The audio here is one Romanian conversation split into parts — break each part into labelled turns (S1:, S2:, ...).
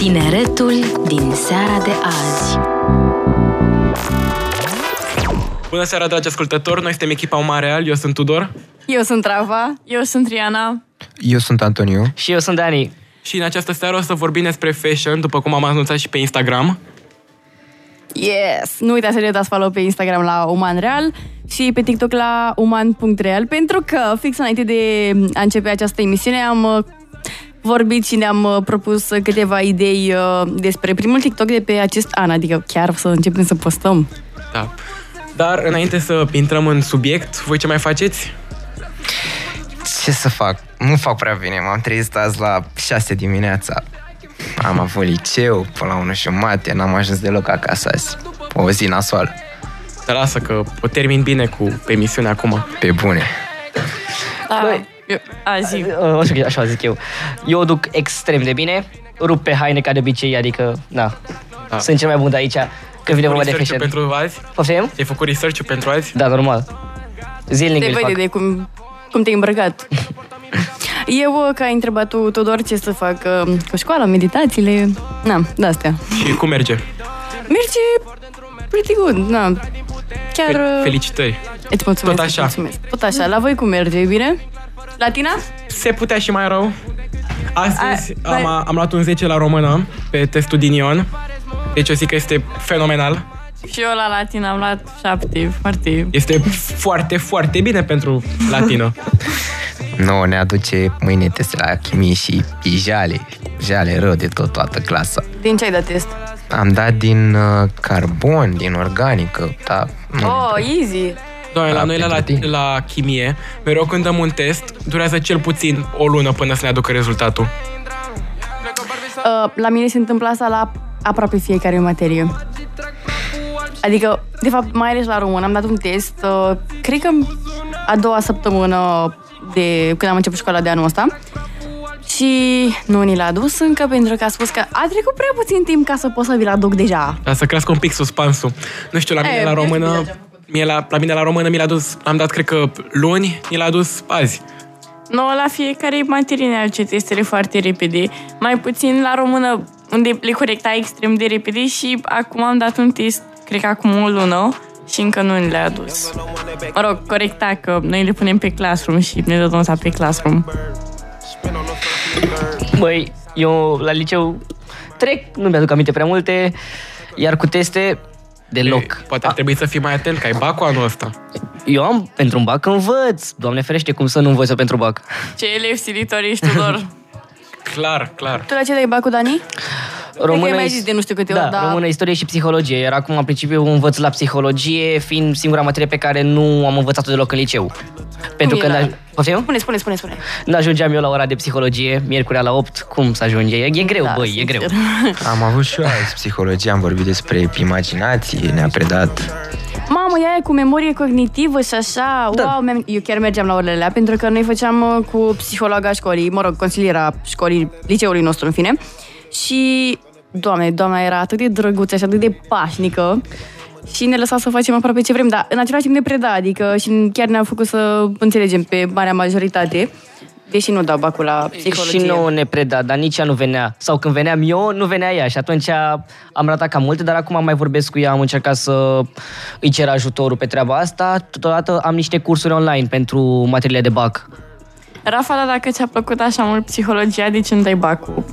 S1: Tineretul din seara de azi.
S2: Bună seara, dragi ascultători! Noi suntem echipa Umareal, eu sunt Tudor.
S3: Eu sunt Rava.
S4: Eu sunt Riana.
S5: Eu sunt Antoniu.
S6: Și eu sunt Dani.
S2: Și în această seară o să vorbim despre fashion, după cum am anunțat și pe Instagram.
S3: Yes! Nu uitați să ne dați follow pe Instagram la umanreal și pe TikTok la uman.real pentru că fix înainte de a începe această emisiune am uh, vorbit și ne-am uh, propus câteva idei uh, despre primul TikTok de pe acest an, adică chiar să începem să postăm.
S2: Da. Dar înainte să intrăm în subiect, voi ce mai faceți?
S5: Ce să fac? Nu fac prea bine. M-am trezit azi la 6 dimineața. Am avut liceu până la 1 jumate, n-am ajuns deloc acasă azi. O zi nasoală.
S2: Dar lasă că o termin bine cu emisiunea acum.
S5: Pe bune.
S4: Da.
S6: Băi,
S4: Eu, a, zi.
S6: Uh, așa, așa zic eu. Eu o duc extrem de bine, rup pe haine ca de obicei, adică, na,
S2: Da.
S6: sunt cel mai bun de aici când vine vorba de
S2: research
S6: fashion.
S2: pentru azi?
S6: Poftim?
S2: Ai făcut research pentru azi?
S6: Da, normal. Zilnic
S3: Te
S6: îl
S3: vede
S6: fac.
S3: de cum, cum te-ai îmbrăcat. Eu, uh, că ai întrebat tu, Tudor, ce să fac uh, cu școala, meditațiile, na, de-astea.
S2: Și cum merge?
S3: Merge pretty good, na. Chiar...
S2: Fe-
S3: uh,
S2: Felicitări!
S3: Îți mulțumesc,
S2: Tot
S3: îți
S2: așa.
S3: Mulțumesc. Tot așa. La voi cum merge? E bine? La tine?
S2: Se putea și mai rău. Astăzi
S3: A-
S2: am, am luat un 10 la română pe testul din Ion. Deci eu zic că este fenomenal.
S4: Și eu la latin am luat șapte, foarte...
S2: Este foarte, foarte bine pentru latină.
S5: Nu, ne aduce mâine teste la chimie și e jale. Jale rău de tot toată clasa.
S3: Din ce ai dat test?
S5: Am dat din uh, carbon, din organică, da. Nu,
S3: Oh, easy.
S2: Doamne, la
S5: Da,
S2: noi la,
S5: pentru
S2: la,
S5: tine.
S2: la chimie, mereu când dăm un test, durează cel puțin o lună până să ne aducă rezultatul.
S3: Uh, la mine se întâmplă asta la aproape fiecare materie. Adică, de fapt, mai ales la român, am dat un test, uh, cred că a doua săptămână de când am început școala de anul ăsta. Și nu ni l-a adus încă pentru că a spus că a trecut prea puțin timp ca să pot să vi-l aduc deja.
S2: Ca să crească un pic suspansul. Nu știu, la mine
S3: E,
S2: la
S3: eu știu
S2: română,
S3: bine ce am
S2: mie la, la mine la română mi l-a dus, am dat cred că luni, mi l-a dus azi.
S4: No, la fiecare materie ne aduce testele foarte repede. Mai puțin la română, unde le corecta extrem de repede și acum am dat un test, cred că acum o lună, și încă nu ni le-a adus. Mă rog, corecta că noi le punem pe Classroom și ne dă nota pe Classroom.
S6: Băi, eu la liceu trec, nu mi-aduc aminte prea multe, iar cu teste, deloc.
S2: E, poate ar trebui să fii mai atent, că ai bacul anul ăsta.
S6: Eu am pentru un bac învăț. Doamne ferește, cum să nu învăț eu pentru bac.
S4: Ce elevi silitori ești, Tudor?
S2: Clar, clar.
S3: Tu la ce dai bacul, Dani? Română mai
S6: is-
S3: zis de nu știu câte
S6: da,
S3: ori, dar-
S6: română, istorie și psihologie. Iar acum, în principiu, învăț la psihologie, fiind singura materie pe care nu am învățat-o deloc în liceu. Pentru
S3: e
S6: că
S3: la-
S6: n-aj- Poftim?
S3: Spune, spune, spune, spune.
S6: Nu ajungeam eu la ora de psihologie, miercurea la 8, cum să ajunge? E, e greu,
S3: Da,
S6: băi, e
S3: sincer.
S6: greu.
S5: Am avut și eu azi psihologie, am vorbit despre imaginație, ne-a predat.
S3: Mamă, ea e cu memorie cognitivă și așa.
S6: Da.
S3: Wow, mi-am- eu chiar mergeam la orele alea pentru că noi făceam uh, cu psihologa școlii, mă rog, consiliera școlii, liceului nostru, în fine. Și, doamne, doamna era atât de drăguță și atât de pașnică și ne lăsa să facem aproape ce vrem, dar în același timp ne preda, adică și chiar ne-a făcut să înțelegem pe marea majoritate, deși nu dau bacul la psihologie.
S6: Și nouă ne preda, dar nici ea nu venea. Sau când veneam eu, nu venea ea. Și atunci am ratat cam multe, dar acum mai vorbesc cu ea, am încercat să îi cer ajutorul pe treaba asta. Totodată am niște cursuri online pentru materiile de bac.
S4: Rafa, dar dacă ți-a plăcut așa mult psihologia, de ce nu dai bacul?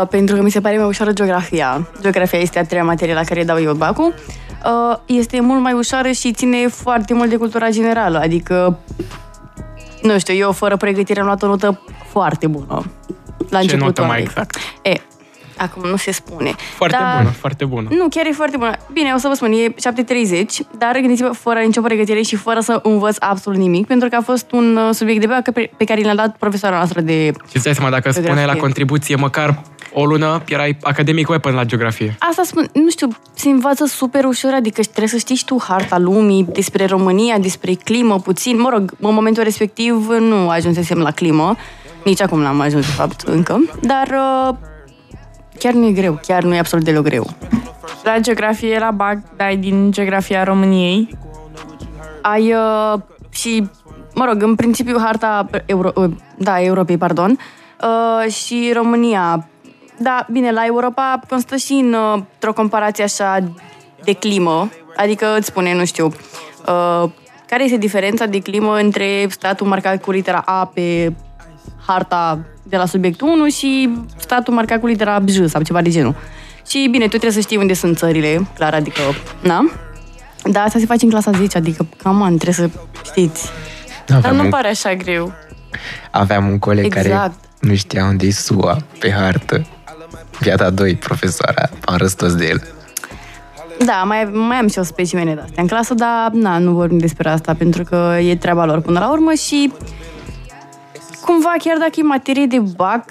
S3: Uh, pentru că mi se pare mai ușoară geografia. Geografia este a treia materie la care dau eu bacul. Uh, este mult mai ușoară și ține foarte mult de cultura generală. Adică, nu știu, eu fără pregătire am luat o notă foarte bună. La
S2: Ce
S3: începutul
S2: notă mai
S3: anului.
S2: exact?
S3: E, acum nu se spune.
S2: Foarte
S3: Dar-
S2: bună, foarte bună.
S3: Nu, chiar e foarte bună. Bine, o să vă spun, e 7.30, dar gândiți-vă fără nicio pregătire și fără să învăț absolut nimic, pentru că a fost un uh, subiect de bac pe, pe care l-a dat profesoara noastră de
S2: Și îți dai seama, dacă spuneai la
S3: Geografie.
S2: contribuție măcar o lună, erai academic weapon la geografie.
S3: Asta spun, nu știu, se învață super ușor, adică trebuie să știi și tu harta lumii, despre România, despre climă puțin. Mă rog, în momentul respectiv nu ajunsesem la climă, nici acum n-am ajuns, de fapt, încă, dar uh, chiar nu e greu, chiar nu e absolut deloc greu.
S4: La geografie, la BAC, dai din geografia României.
S3: Ai uh, și, mă rog, în principiu harta Euro, uh, da, Europei, pardon, uh, și România Da, bine, la Europa constă și în, uh, într-o comparație așa de climă, adică îți spune, nu știu, uh, care este diferența de climă între statul marcat cu litera A pe harta de la subiectul 1 și statul marcat cu litera J sau ceva de genul. Și bine, tu trebuie să știi unde sunt țările, clar, adică, na? Dar asta se face în clasa 10, adică, cam an, trebuie să știți.
S4: Dar
S5: Aveam
S4: nu
S5: un,
S4: pare așa greu.
S5: aveam un coleg care
S3: Exact.
S5: nu știa unde e SUA pe hartă. Viata 2, profesoara, am râs toți de el.
S3: Da, mai, mai am și o specimene de astea în clasă, dar na, nu vorbim despre asta, pentru că e treaba lor până la urmă și cumva, chiar dacă e materie de bac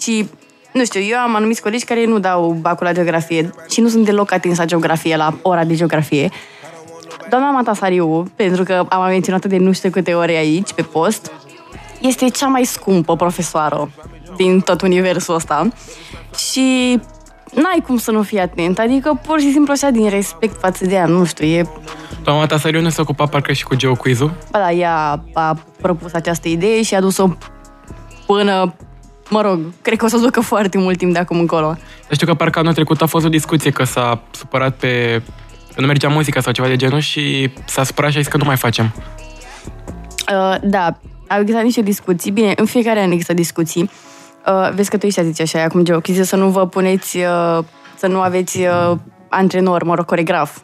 S3: și nu știu, eu am anumiți colegi care nu dau bacul la geografie și nu sunt deloc atins la geografie, la ora de geografie. Doamna Matasariu, pentru că am menționat de nu știu câte ore aici, pe post, este cea mai scumpă profesoară din tot universul ăsta și n-ai cum să nu fii atent, adică pur și simplu așa din respect față de ea, nu știu, e...
S2: Doamna Tasariu nu se ocupa parcă și cu geoquiz-ul?
S3: Ba da, ea a propus această idee și a dus-o până, mă rog, cred că o să o ducă foarte mult timp de acum încolo.
S2: Dar știu că parcă anul trecut a fost o discuție că s-a supărat pe... că nu mergea muzica sau ceva de genul și s-a supărat și a zis că nu mai facem.
S3: Uh, da, au existat niște discuții. Bine, în fiecare an există discuții. Uh, vezi că tu ești zice așa, acum Geo, să nu vă puneți, uh, să nu aveți uh, antrenor, mă rog, coregraf.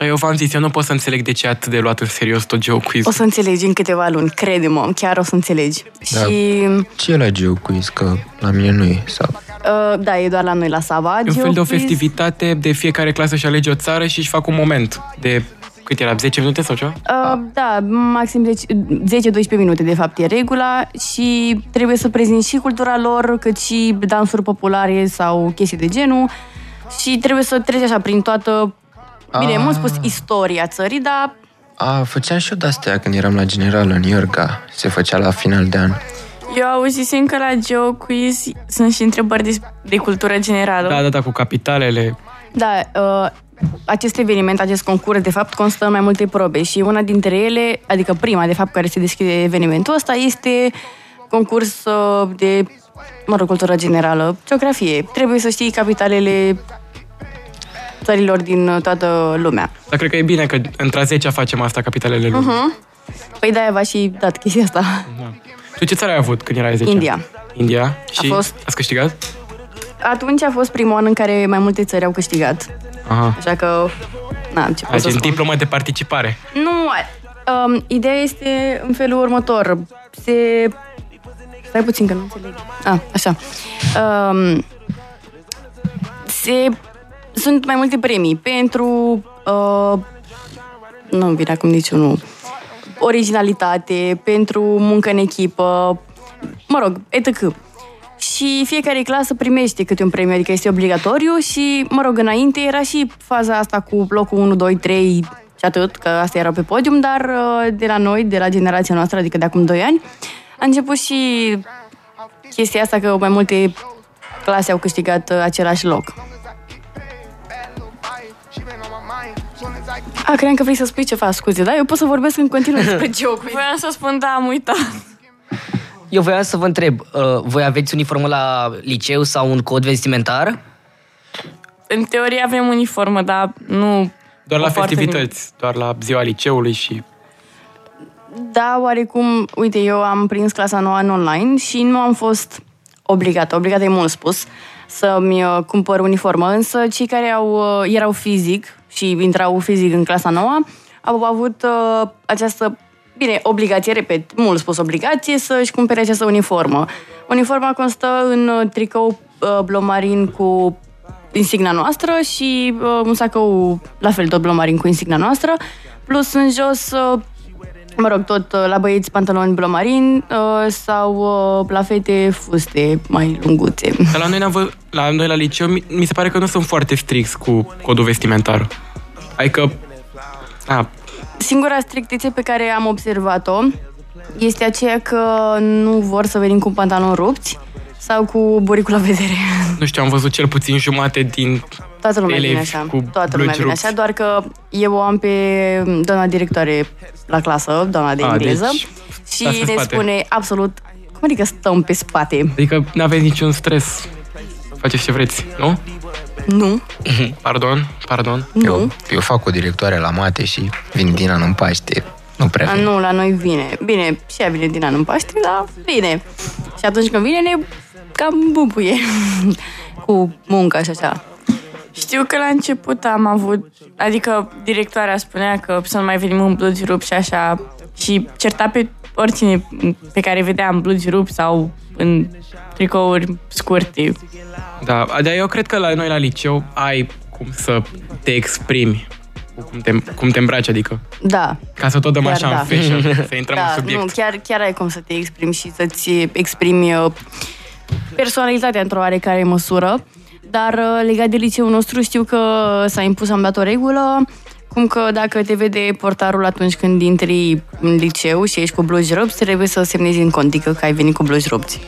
S2: Dar eu v-am zis, eu nu pot să înțeleg de ce e atât de luat în serios tot geoquiz.
S3: O să înțelegi în câteva luni, crede-mă, chiar o să înțelegi.
S5: Da.
S3: Și,
S5: Ce e la GeoQuiz? Că la mine nu e. Sau...
S3: uh, da, e doar la noi la Sava.
S2: E un fel de o
S3: Geoquiz-
S2: festivitate, de fiecare clasă și alege o țară și își fac un moment de, cât era, 10 minute sau ceva?
S3: Uh, da, maxim 10 10-12 minute, de fapt, e regula și trebuie să prezinți și cultura lor, cât și dansuri populare sau chestii de genul și trebuie să treci așa prin toată, bine,
S5: Ah.
S3: mult spus istoria țării, dar
S5: A, făceam și eu de-astea când eram la general în Iorga. Se făcea la final de an.
S4: Eu auzisem că la GeoQuiz sunt și întrebări de, de cultură generală.
S2: Da, da, da, cu capitalele.
S3: da, uh, acest eveniment, acest concurs, de fapt, constă în mai multe probe și una dintre ele, adică prima, de fapt, care se deschide evenimentul ăsta, este concurs uh, de, mă rog, cultură generală, geografie. Trebuie să știi capitalele țărilor din uh, toată lumea.
S2: Dar cred că e bine că între a 10 facem asta, capitalele lumii.
S3: Păi de-aia v-a și dat chestia asta.
S2: Da. Tu ce țară ai avut când erai 10?
S3: India.
S2: India? Și
S3: fost-
S2: ați câștigat?
S3: Atunci a fost primul an în care mai multe țări au câștigat.
S2: Aha.
S3: Așa că, na, ce pot
S2: Deci
S3: să
S2: în
S3: spun.
S2: diplomă de participare.
S3: Nu, um, ideea este în felul următor. Se... Stai puțin că nu înțeleg. Ah, așa. Um, se... Sunt mai multe premii pentru... Uh, nu îmi vine acum niciunul. Originalitate, pentru muncă în echipă, mă rog, etc. Și fiecare clasă primește câte un premiu, adică este obligatoriu și, mă rog, înainte era și faza asta cu locul 1, 2, 3 și atât, că asta era pe podium, dar uh, de la noi, de la generația noastră, adică de acum 2 ani, a început și chestia asta că mai multe clase au câștigat uh, același loc. A, credeam că vrei să spui ceva, scuze, da? Eu pot să vorbesc în continuu despre jocuri.
S4: Voiam să spun, da, am uitat.
S6: Eu voiam să vă întreb, uh, voi aveți uniformă la liceu sau un cod vestimentar?
S4: În teorie avem uniformă, dar nu...
S2: Doar la
S4: o foarte
S2: festivități, doar la ziua liceului și...
S3: Da, oarecum, uite, eu am prins clasa nouă în online și nu am fost obligată, obligată e mult spus, să-mi uh, cumpăr uniformă, însă cei care au, uh, erau fizic și intrau fizic în clasa nouă au avut uh, această, bine, obligație, repet, mult spus obligație, să-și cumpere această uniformă. Uniforma constă în uh, tricou uh, blomarin cu insigna noastră și uh, un sacou la fel tot blomarin cu insigna noastră, plus în jos uh, mă rog, tot uh, la băieți pantaloni blomarin uh, sau uh, la fete fuste mai lunguțe.
S2: Dar la noi, n-am vă... la noi la liceu mi, mi se pare că nu sunt foarte stricți cu codul vestimentar. Adică... A,
S3: Singura strictețe pe care am observat-o este aceea că nu vor să venim cu pantaloni rupți sau cu buricul la vedere.
S2: nu știu, am văzut cel puțin jumate din...
S3: Toată lumea
S2: Elevi
S3: vine așa.
S2: cu
S3: Toată lumea
S2: blugi
S3: vine
S2: rupți.
S3: așa, doar că eu o am pe doamna directoare la clasă, doamna de
S2: A,
S3: engleză,
S2: deci
S3: și
S2: stați pe
S3: ne
S2: spate.
S3: spune absolut cum adică stăm pe spate?
S2: Adică nu aveți niciun stres. faceți ce vreți, nu?
S3: Nu,
S2: Pardon, pardon.
S3: nu.
S5: Eu, eu fac o directoare la mate și vin din an în Paște. Nu prea
S3: A,
S5: vin.
S3: nu, la noi vine. Bine, și ea vine din an în Paște, dar vine. Și atunci când vine ne cam bubuie cu munca și așa.
S4: Știu că la început am avut, adică directoarea spunea că să nu mai venim în blugi rup și așa și certa pe oricine pe care vedeam blugi rup sau în tricouri scurte.
S2: Da, dar eu cred că la noi la liceu ai cum să te exprimi cu cum te, cum te îmbraci, adică
S3: Da,
S2: ca să tot dăm
S3: Chiar
S2: așa
S3: da.
S2: în fashion, să intrăm în
S3: da,
S2: subiect.
S3: nu, chiar, chiar ai cum să te exprimi și să-ți exprimi uh, personalitatea într-o oarecare măsură. Dar uh, legat de liceul nostru, știu că s-a impus, am dat o regulă, cum că dacă te vede portarul atunci când intri în liceu și ești cu blugi rupți, trebuie să semnezi în contică că ai venit cu blugi rupți.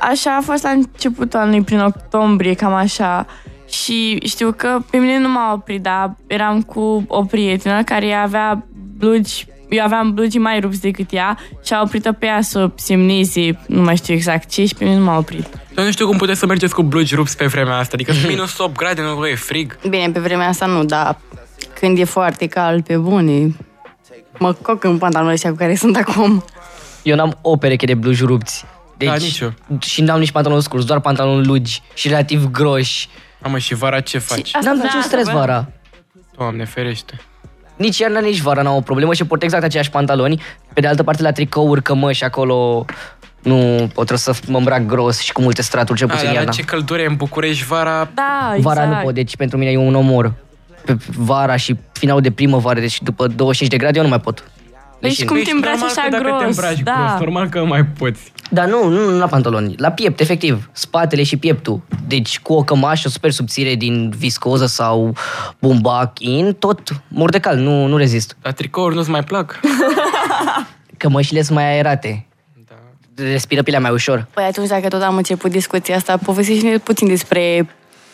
S4: Așa a fost la începutul anului, prin octombrie, cam așa. Și știu că pe mine nu m-a oprit, dar eram cu o prietenă care avea blugi, eu aveam blugi mai rupți decât ea și a oprit-o pe ea să semneze, nu mai știu exact ce, și pe mine nu m-a oprit.
S2: Eu nu știu cum puteți să mergeți cu blugi rupți pe vremea asta, adică sunt minus 8 grade, nu e frig.
S3: Bine, pe vremea asta nu, dar când e foarte cald pe bune, mă coc în pantalonii ăștia cu care sunt acum.
S6: Eu n-am o pereche de blugi rupți. Deci,
S2: Da, nici eu.
S6: Și n-am nici pantaloni scurți, doar pantaloni lungi și relativ groși.
S2: Mamă, și vara ce faci?
S3: Asta
S6: N-am
S3: da,
S6: niciun stres
S4: bă.
S6: vara.
S2: Doamne, ferește.
S6: Nici iarna, nici vara n-am o problemă și port exact aceiași pantaloni. Pe de altă parte, la tricouri, cămăși, acolo nu pot trebuie să mă îmbrac gros și cu multe straturi, cel
S2: A,
S6: puțin
S2: dar la
S6: iarna.
S2: ce căldură e în București vara,
S4: Da, exact.
S6: Vara nu pot, deci pentru mine e un omor. Pe vara și finalul de primăvară, deci după 25 de grade eu nu mai pot.
S4: Deci
S6: Leșin.
S4: cum te
S2: Ești
S4: îmbraci
S2: normal
S4: așa
S2: că dacă te
S4: gros,
S2: îmbraci
S4: da.
S2: gros, normal că mai poți.
S6: Dar nu, nu, nu la pantaloni, la piept, efectiv. Spatele și pieptul. Deci cu o cămașă super subțire din viscoză sau bumbac in, tot mor de cal, nu, nu rezist.
S2: Dar tricouri nu-ți mai plac?
S6: Cămășile sunt mai aerate.
S2: Da.
S6: Respiră pilea mai ușor.
S3: Păi atunci, dacă tot am început discuția asta, povestește-ne puțin despre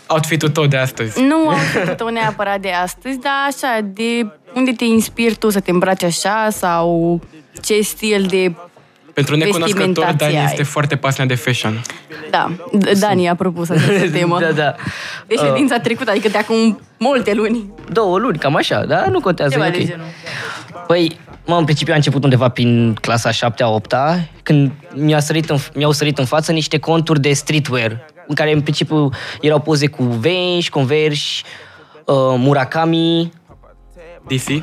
S2: Outfit-ul tău de astăzi.
S3: Nu am tău neapărat de astăzi, dar așa, de unde te inspiri tu să te îmbraci așa sau ce stil de...
S2: Pentru necunoscători,
S3: vestimentație
S2: Dani
S3: ai.
S2: este foarte pasionat de fashion.
S3: Da, D- Dani a propus această temă.
S6: da, da.
S3: De ședința trecută, adică de acum multe luni.
S6: Două luni, cam așa, da? Nu contează.
S3: Ceva
S6: e
S3: de
S6: ok.
S3: genul.
S6: Păi, mă, în principiu a început undeva prin clasa 7-a, 8-a, când mi-a sărit în, mi-au sărit în față niște conturi de streetwear, în care în principiu erau poze cu Vans, Converse, uh, Murakami,
S2: DC?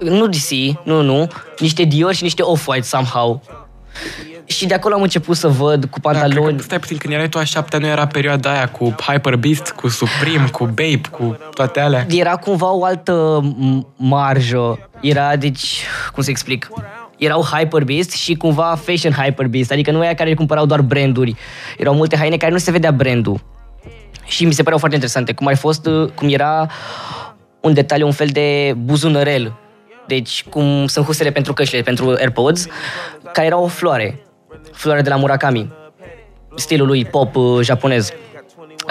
S6: nu DC, nu, nu, niște Dior și niște Off-White somehow. Și de acolo am început să văd cu
S2: Da, cred
S6: pantaloni.
S2: că, stai puțin, când erai tu a șaptea, nu era perioada aia cu Hyperbeast, cu Supreme, cu Babe, cu toate alea?
S6: Era cumva o altă m- marjă. Era, deci, cum să explic? Erau Hyperbeast și cumva Fashion Hyperbeast, adică nu aia care cumpărau doar branduri. Erau multe haine care nu se vedea brandul. Și mi se păreau foarte interesante, cum ar fost, uh, cum era un detaliu, un fel de buzunărel. Deci, cum sunt husele pentru căștile, pentru AirPods, care era o floare. Floare de la Murakami. Stilul lui pop uh, japonez.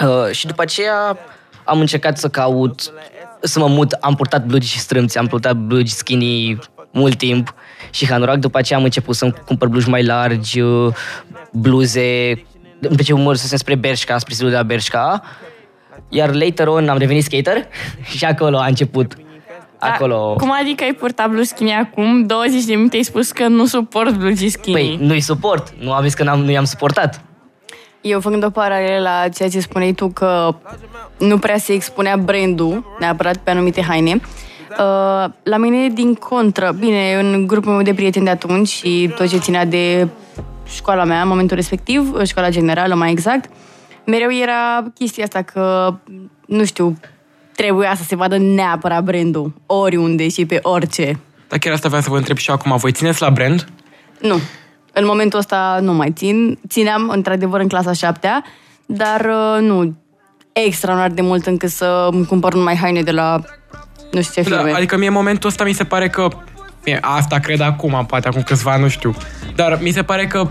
S6: Uh, și după aceea am încercat să caut, să mă mut, am purtat blugi și strâmți, am purtat blugi skinny mult timp și hanorac, după aceea am început să-mi cumpăr blugi mai largi, uh, bluze, în principiu mă să spre Bershka, spre stilul de la Bershka, iar later on am devenit skater și acolo a început. Acolo...
S4: Da, cum adică ai purtat blue skinny acum? 20 de minute ai spus că nu suport blugi skinny.
S6: Păi, nu-i suport. Nu am zis că n-am, nu i-am suportat.
S3: Eu făcând o paralelă la ceea ce spuneai tu că nu prea se expunea brandul neapărat pe anumite haine, uh, la mine din contră, bine, în grupul meu de prieteni de atunci și tot ce ținea de școala mea în momentul respectiv, școala generală mai exact, mereu era chestia asta că, nu știu, trebuia să se vadă neapărat brandul, oriunde și pe orice.
S2: Dar chiar asta vreau să vă întreb și acum. Voi țineți la brand?
S3: Nu. În momentul ăsta nu mai țin. Țineam, într-adevăr, în clasa 7 dar uh, nu extraordinar de mult încât să îmi cumpăr numai haine de la nu știu ce
S2: Da,
S3: firme.
S2: adică mie în momentul ăsta mi se pare că... Bine, asta cred acum, poate acum câțiva ani, nu știu. Dar mi se pare că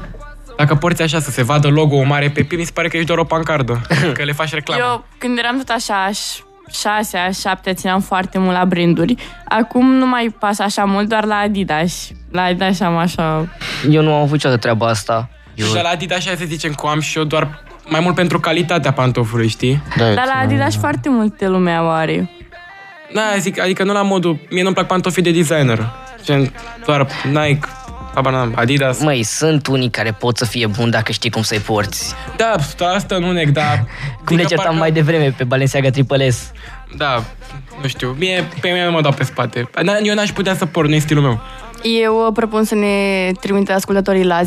S2: dacă porți așa să se vadă logo-ul mare pe piept, mi se pare că ești doar o pancardă. că le faci reclamă.
S4: Eu, când eram tot așa, aș șase, a șapte, țineam foarte mult la branduri. Acum nu mai pas așa mult, doar la Adidas. La Adidas am așa...
S6: Eu nu am avut niciodată treaba asta. Eu,
S2: Și la Adidas așa să zicem că am și eu doar mai mult pentru calitatea pantofului, știi?
S5: Da,
S4: Dar la Adidas foarte multe lume o are.
S2: Da, zic, adică nu la modul... Mie nu-mi plac pantofii de designer. Gen, doar Nike, habar n-am, Adidas.
S6: Măi, sunt unii care pot să fie buni dacă știi cum să-i porți.
S2: Da, asta nu neg, da.
S6: Cum ne
S2: Adică
S6: certam
S2: parcă-
S6: mai devreme pe Balenciaga Triple S.
S2: Da, nu știu, mie, pe mine nu mă dau pe spate. Na- Eu n-aș putea să por, nu e stilul meu.
S3: Eu uh, propun să ne trimite ascultătorii la 0758948948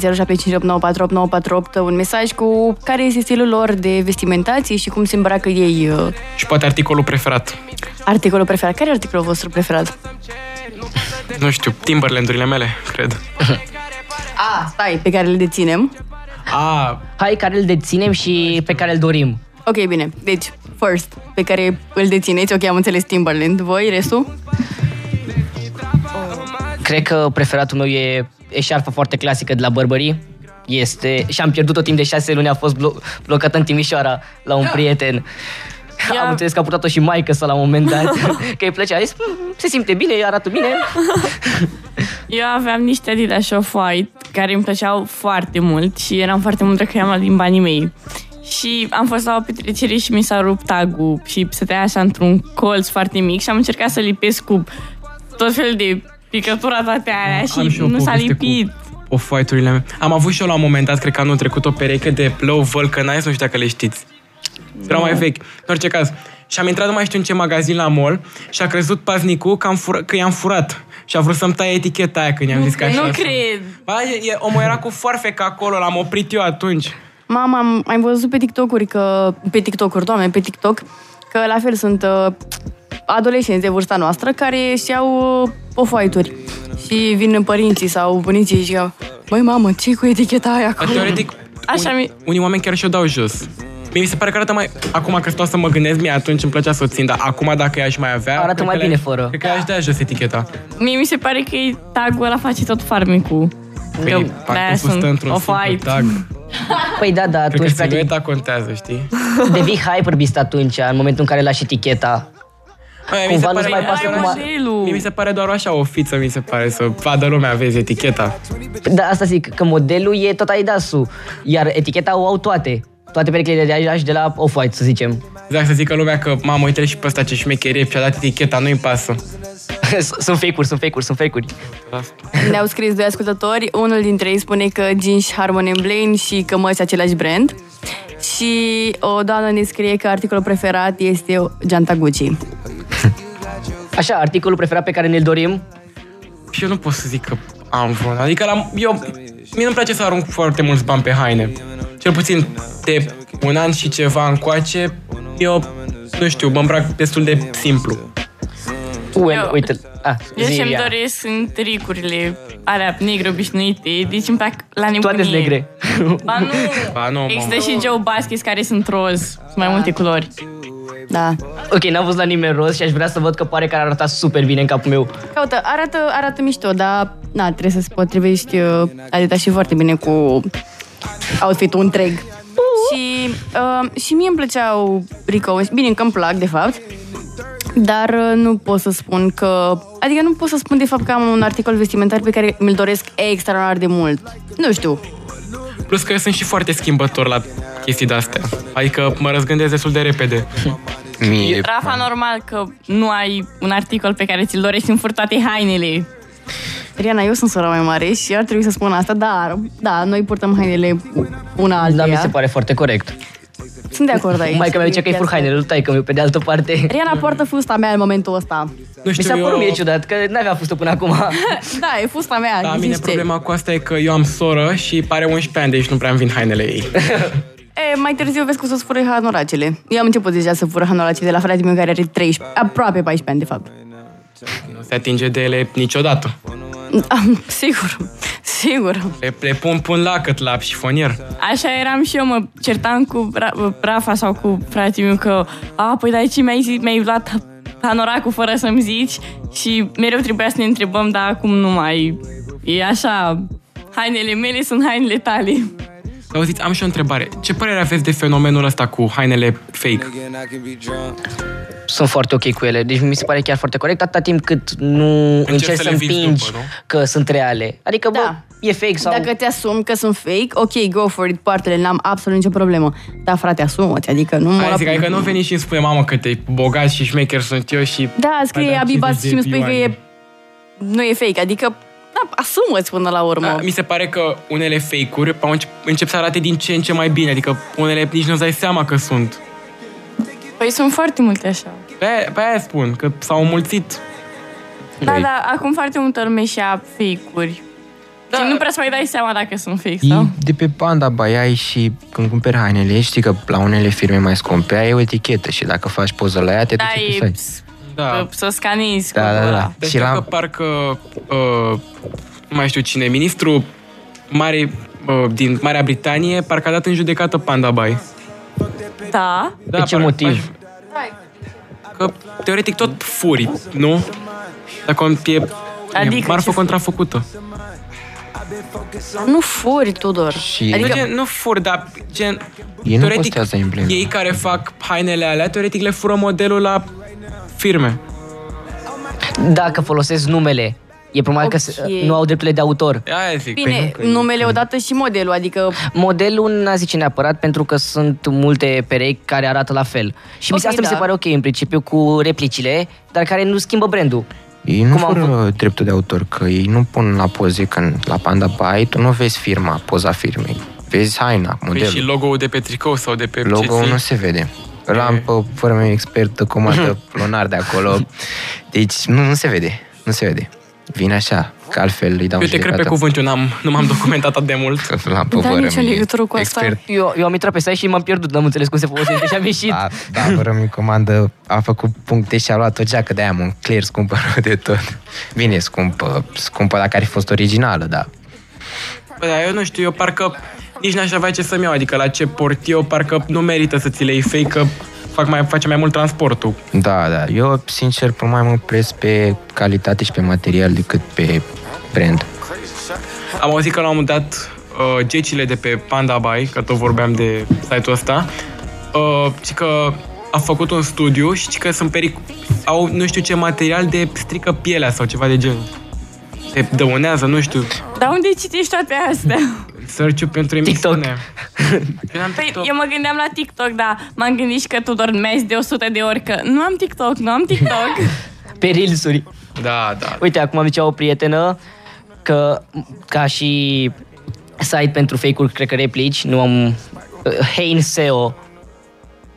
S3: un mesaj cu care este stilul lor de vestimentație și cum se îmbracă ei. uh,
S2: Și poate articolul preferat.
S3: Articolul preferat. Care e articolul vostru preferat?
S2: Nu știu, Timberland-urile mele, cred.
S3: A, stai, pe care le deținem.
S2: A,
S6: Hai care îl deținem și pe care îl dorim.
S3: Ok, bine. Deci, first, pe care îl dețineți, ok, am înțeles Timberland. Voi, restul?
S6: Cred că preferatul meu e eșarfa foarte clasică de la Burberry. Este, și am pierdut-o timp de șase luni, a fost blo- blocată în Timișoara la un prieten.
S4: Ia-
S6: Am înțeles că a purtat-o și maică să la un moment dat, că îi plăcea. A zis, "Mm, se simte bine, arată bine.
S4: Eu aveam niște Adidas Off-White care îmi plăceau foarte mult și eram foarte mândră că i-am luat din banii mei. Și am fost la o petrecere și mi s-a rupt tagul și stătea așa într-un colț foarte mic și am încercat să lipesc cu tot felul de picătura toate alea
S2: am
S4: și
S2: o
S4: nu s-a
S2: poveste
S4: lipit.
S2: Cu o urile mele. Am avut și eu la un moment dat, cred că anul trecut, o pereche de plău vulcanized, nu știu dacă le știți. Erau mai vechi. În orice caz. Și am intrat nu mai știu în ce magazin la mall și a crezut paznicul că, am fura, că i-am furat. Și a vrut să-mi taie eticheta aia când i-am zis că așa.
S4: Nu
S2: sunt.
S4: cred.
S2: Ba, e, e, omul era cu foarfecă acolo, l-am oprit eu atunci.
S3: Mama, am, am văzut pe TikTok-uri că... Pe TikTok-uri, doamne, pe TikTok, că la fel sunt uh, adolescenți de vârsta noastră care își iau uh, ofoaituri. Și vin părinții sau bunicii și zic, Băi, mamă, ce cu eticheta aia
S2: Dar
S3: acolo?
S2: teoretic,
S4: Așa
S2: unii,
S4: mi-
S2: unii oameni chiar și-o dau jos. Mie mi se pare că arată mai... Acum că stau să mă gândesc, mie atunci îmi plăcea să o țin, dar acum dacă ea aș mai avea...
S6: Arată
S2: cred
S6: mai
S2: că
S6: bine
S2: le-aș-
S6: fără.
S2: Cred că aș dea jos eticheta.
S4: Mie mi se pare că e tagul ăla face tot farmicul.
S2: Păi,
S4: Eu, de-aia
S2: pantoful stă
S4: sunt
S2: într-un
S4: Off-White.
S2: simplu tag.
S6: Păi da, da,
S2: Cred că
S6: atunci practic
S2: silueta contează, știi?
S6: devii hyperbeast atunci, în momentul în care lași eticheta.
S2: Măi, mi
S6: Cumva
S2: se
S6: nu-ți
S2: pare,
S6: mai pasă
S4: Ai
S6: cum a-
S4: modelul.
S2: mie mi se pare doar așa o fiță, mi se pare, să vadă lumea, vezi, eticheta.
S6: Da, asta zic, că modelul e tot Adidas-ul, iar eticheta o au toate. Toate perechile de Adidas de la Off-White, să zicem.
S2: Exact, să zică lumea că, mamă, uite și pe ăsta ce șmecherie, și-a dat eticheta, nu-i pasă.
S6: sunt fake-uri, sunt fake-uri, sunt fake-uri.
S3: Ne-au scris doi ascultători, unul dintre ei spune că jeans Harmony Blaine și cămăși același brand. Și o doamnă ne scrie că articolul preferat este geanta Gucci.
S6: Așa, articolul preferat pe care ne-l dorim,
S2: Și eu nu pot să zic că am vreun. Adică la, eu, mie nu-mi place să arunc foarte mulți bani pe haine. Cel puțin de un an și ceva încoace, eu, nu știu, mă îmbrac destul de simplu.
S6: well,
S4: Eu-
S6: uite, ah,
S4: Eu
S6: zi,
S4: ce-mi
S6: Ilia.
S4: doresc sunt tricurile alea negre obișnuite, deci îmi plac la nebunie.
S6: Toate sunt negre.
S4: Ba nu,
S2: Ba nu,
S4: există
S2: mă.
S4: și Joe Baskets care sunt roz, sunt mai multe culori.
S3: Da.
S6: ok, n-am văzut la nimeni roz și aș vrea să văd că pare că ar arăta super bine în capul meu.
S3: Caută, arată, arată mișto, dar na, trebuie să-ți potrivești uh, Adidas și foarte bine cu outfit-ul întreg. Și, uh, și mie îmi plăceau Rico, bine, încă îmi plac, de fapt, dar uh, nu pot să spun că... Adică nu pot să spun, de fapt, că am un articol vestimentar pe care mi-l doresc extraordinar de mult. Nu știu.
S2: Plus că eu sunt și foarte schimbător la chestii de-astea. Adică mă răzgândesc destul de repede.
S5: Mie,
S4: Rafa, normal că nu ai un articol pe care ți-l dorești în fur toate hainele.
S3: Riana, eu sunt sora mai mare și ar trebui să spun asta, dar, da, noi purtăm hainele una alteia.
S6: Da, mi se pare foarte corect.
S3: Sunt de acord aici.
S6: Mai că mi-a zis că e fur hainele lui taică meu, pe de altă parte.
S3: Riana poartă fusta mea în momentul ăsta.
S2: Nu
S6: Mi
S2: știu,
S6: s-a părut
S2: eu...
S6: mie ciudat, că n-avea fost până acum.
S3: Da, e fusta mea.
S2: Da, mine
S3: zici ce.
S2: problema cu asta e că eu am soră și pare 11 ani, deci nu prea îmi vin hainele ei.
S3: E, mai târziu vezi cum să-ți fură hanoracele. Eu am început deja să fură hanoracele de la fratele meu care are 13, aproape 14 ani, de fapt.
S2: Nu se atinge de ele niciodată.
S3: Am, sigur, sigur.
S2: Le, le pun, pun lacăt la șifonier.
S4: Așa eram și eu, mă certam cu Ra- Rafa sau cu fratele meu că a, păi dar ce mi-ai, zis, mi-ai luat panoracul fără să-mi zici și mereu trebuia să ne întrebăm, dar acum nu mai e așa, hainele mele sunt hainele tale.
S2: Auziți, am și o întrebare. Ce părere aveți de fenomenul ăsta cu hainele fake?
S6: Sunt foarte ok cu ele, deci mi se pare chiar foarte corect atâta timp cât nu încerci
S2: să
S6: să
S2: le vinzi
S6: împingi
S2: după, nu?
S6: că sunt reale. Adică, bă,
S3: Da.
S6: e fake sau...
S3: Dacă te asumi că sunt fake, ok, go for it, partele, n-am absolut nicio problemă. Dar frate, asumă-ți, adică nu mă...
S2: Hai zic, adică nu veni și îmi spune, mamă, că te bogat și șmecher sunt eu și...
S3: Da, scrie
S2: Mai dam
S3: Abibas
S2: 50
S3: și mi
S2: de
S3: spui că
S2: milioane.
S3: e... Nu e fake, adică... Da, asumă-ți până la urmă.
S2: Da, mi se pare că unele fake-uri au încep, încep să arate din ce în ce mai bine, adică unele nici nu-ți dai seama că sunt.
S4: Păi sunt foarte multe așa.
S2: Pe aia, pe aia spun, că s-au mulțit.
S4: Da,
S5: Păi-
S4: da, acum foarte multă lume și ia fake-uri. Da. Și nu prea să mai dai seama dacă sunt fake
S5: E
S4: sau...
S5: de pe Panda Buy ai și când cumperi hainele, știi că la unele firme mai scumpe ai o etichetă și dacă faci poză la ea, te
S4: Da,
S5: duci pe
S4: e
S5: site.
S2: Da.
S4: să scanezi
S5: Da, da,
S4: codul
S5: da.
S4: ăla.
S2: Deci
S5: Și
S2: și
S5: la-
S2: că parcă, uh, nu mai știu cine, ministru mare, uh, din Marea Britanie, parcă a dat în judecată Panda Buy.
S4: Da.
S2: Da,
S6: De ce
S2: parcă-
S6: motiv?
S2: Că teoretic tot furi, nu? Dacă e,
S4: Adică
S2: adică e marfă
S4: ce
S2: contrafăcută.
S3: Nu furi, Tudor.
S5: Și-
S2: Adică,
S3: Adică,
S2: gen, nu fur, dar gen...
S5: Ei nu postează embleme.
S2: ei care fac hainele alea, teoretic le fură modelul la firme.
S6: Dacă folosesc numele, e probabil că se-
S3: Ok.
S6: nu au drepturile de autor.
S2: Aia zic.
S3: bine, numele odată și modelul, adică...
S6: Modelul n-a zice neapărat pentru că sunt multe perechi care arată la fel. Și mi se
S3: Ok,
S6: asta mi se
S3: da.
S6: pare ok în principiu cu replicile, dar care nu schimbă brandul.
S5: Ei nu
S6: Cum am
S5: fără dreptul de autor, că ei nu pun la poze când la Panda Buy, tu nu vezi firma, poza firmei. Vezi haina,
S2: Păi
S5: modelul.
S2: și logo-ul de pe tricou sau de pe
S5: Logo
S2: ce
S5: nu se vede. Îl am pe fără meu expert, comandă lunar de acolo. Deci nu, nu se vede. Nu se vede. Vine așa, că altfel îi dau
S2: Eu te cred pe
S5: judecată.
S2: cuvânt, eu n-am, nu m-am documentat atât de mult.
S5: L-am pe
S3: Da,
S5: fără
S3: nicio
S5: mie,
S3: legătură cu asta.
S5: expert.
S6: Eu, eu am intrat pe site și m-am pierdut, n-am înțeles cum se folosește și am ieșit.
S5: Da, da, fără mi comandă a făcut puncte și a luat o geacă de aia, mă, clear scumpă rău de tot. Bine, scumpă, scumpă dacă ar fi fost originală, da.
S2: Bă, dar eu nu știu, eu parcă nici n-aș avea ce să-mi iau, adică la ce port eu, parcă nu merită să ți le iei fake, că fac mai, face mai mult transportul.
S5: Da, da. Eu, sincer, pur mai mă pres pe calitate și pe material decât pe brand.
S2: Am auzit că la un moment dat uh, gecile de pe Panda Buy, că tot vorbeam de site-ul ăsta, uh, și că a făcut un studiu și că sunt peric... au nu știu ce material de strică pielea sau ceva de genul. Te dăunează, nu știu,
S4: Dar unde citești toate astea?
S2: search pentru
S6: TikTok.
S2: emisiune. Eu n-am
S4: Păi,
S2: TikTok.
S4: eu mă gândeam la TikTok, dar m-am gândit și că tu dormeai de 100 de ori că nu am TikTok, nu am TikTok.
S6: Pe Reels-uri.
S2: Da, da.
S6: Uite, acum am zicea o prietenă că ca și site pentru fake-uri, cred că replici, nu am... uh, Hein SEO,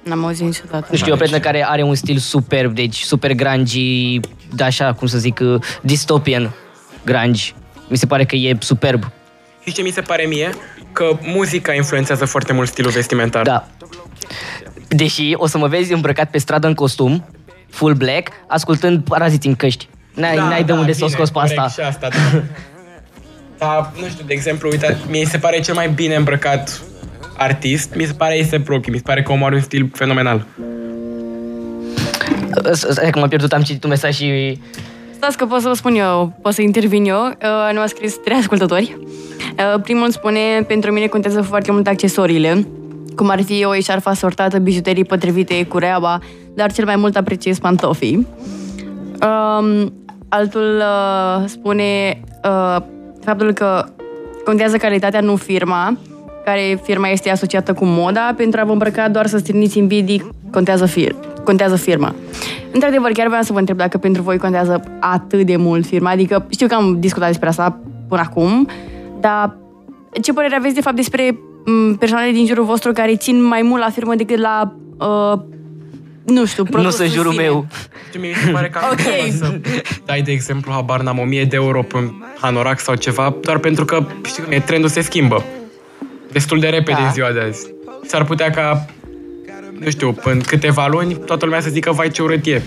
S3: N-am auzit niciodată.
S6: nu știu, o prietenă care are un stil superb, deci super grungy, de așa, cum să zic, uh, dystopian grunge. Mi se pare că e superb.
S2: Știi ce mi se pare mie? Că muzica influențează foarte mult stilul vestimentar.
S6: Da. Deși o să mă vezi îmbrăcat pe stradă în costum, full black, ascultând paraziți în căști. N-ai,
S2: Da,
S6: n-ai de
S2: da,
S6: unde să o
S2: bine,
S6: scoți pe
S2: corect,
S6: asta.
S2: Și asta da. Dar, nu știu, de exemplu, uite, mie se pare cel mai bine îmbrăcat artist, mi se pare Ace Rocky, mi se pare că omul are un stil fenomenal.
S6: Stai că m-am pierdut, am citit un mesaj și...
S3: Stați că pot să vă spun eu, pot să intervin eu. Uh, ne-au scris trei ascultători. Uh, primul spune, pentru mine contează foarte mult accesoriile, cum ar fi o eșarfă asortată, bijuterii potrivite cu reaba, dar cel mai mult apreciez pantofii. Um, altul uh, spune uh, faptul că contează calitatea, nu firma, care firma este asociată cu moda, pentru a vă îmbrăca doar să strâniți invidii, contează, fir- contează firma. Într-adevăr, chiar vreau să vă întreb dacă pentru voi contează atât de mult firma, adică știu că am discutat despre asta până acum, dar ce părere aveți de fapt despre m, persoanele din jurul vostru care țin mai mult la firmă decât la, uh, nu știu,
S6: Nu
S3: produsul
S6: sunt
S3: în
S6: jurul
S3: sine?
S6: meu.
S2: Ce mi se pare că am
S3: Ok.
S2: să dai, de exemplu, habar n-am 1000 de euro pe un hanorac sau ceva, doar pentru că, știi cum e, trendul se schimbă. Destul de repede
S6: Da.
S2: în ziua de azi. S-ar putea ca, nu știu, în câteva luni, toată lumea să zică, vai ce urât e.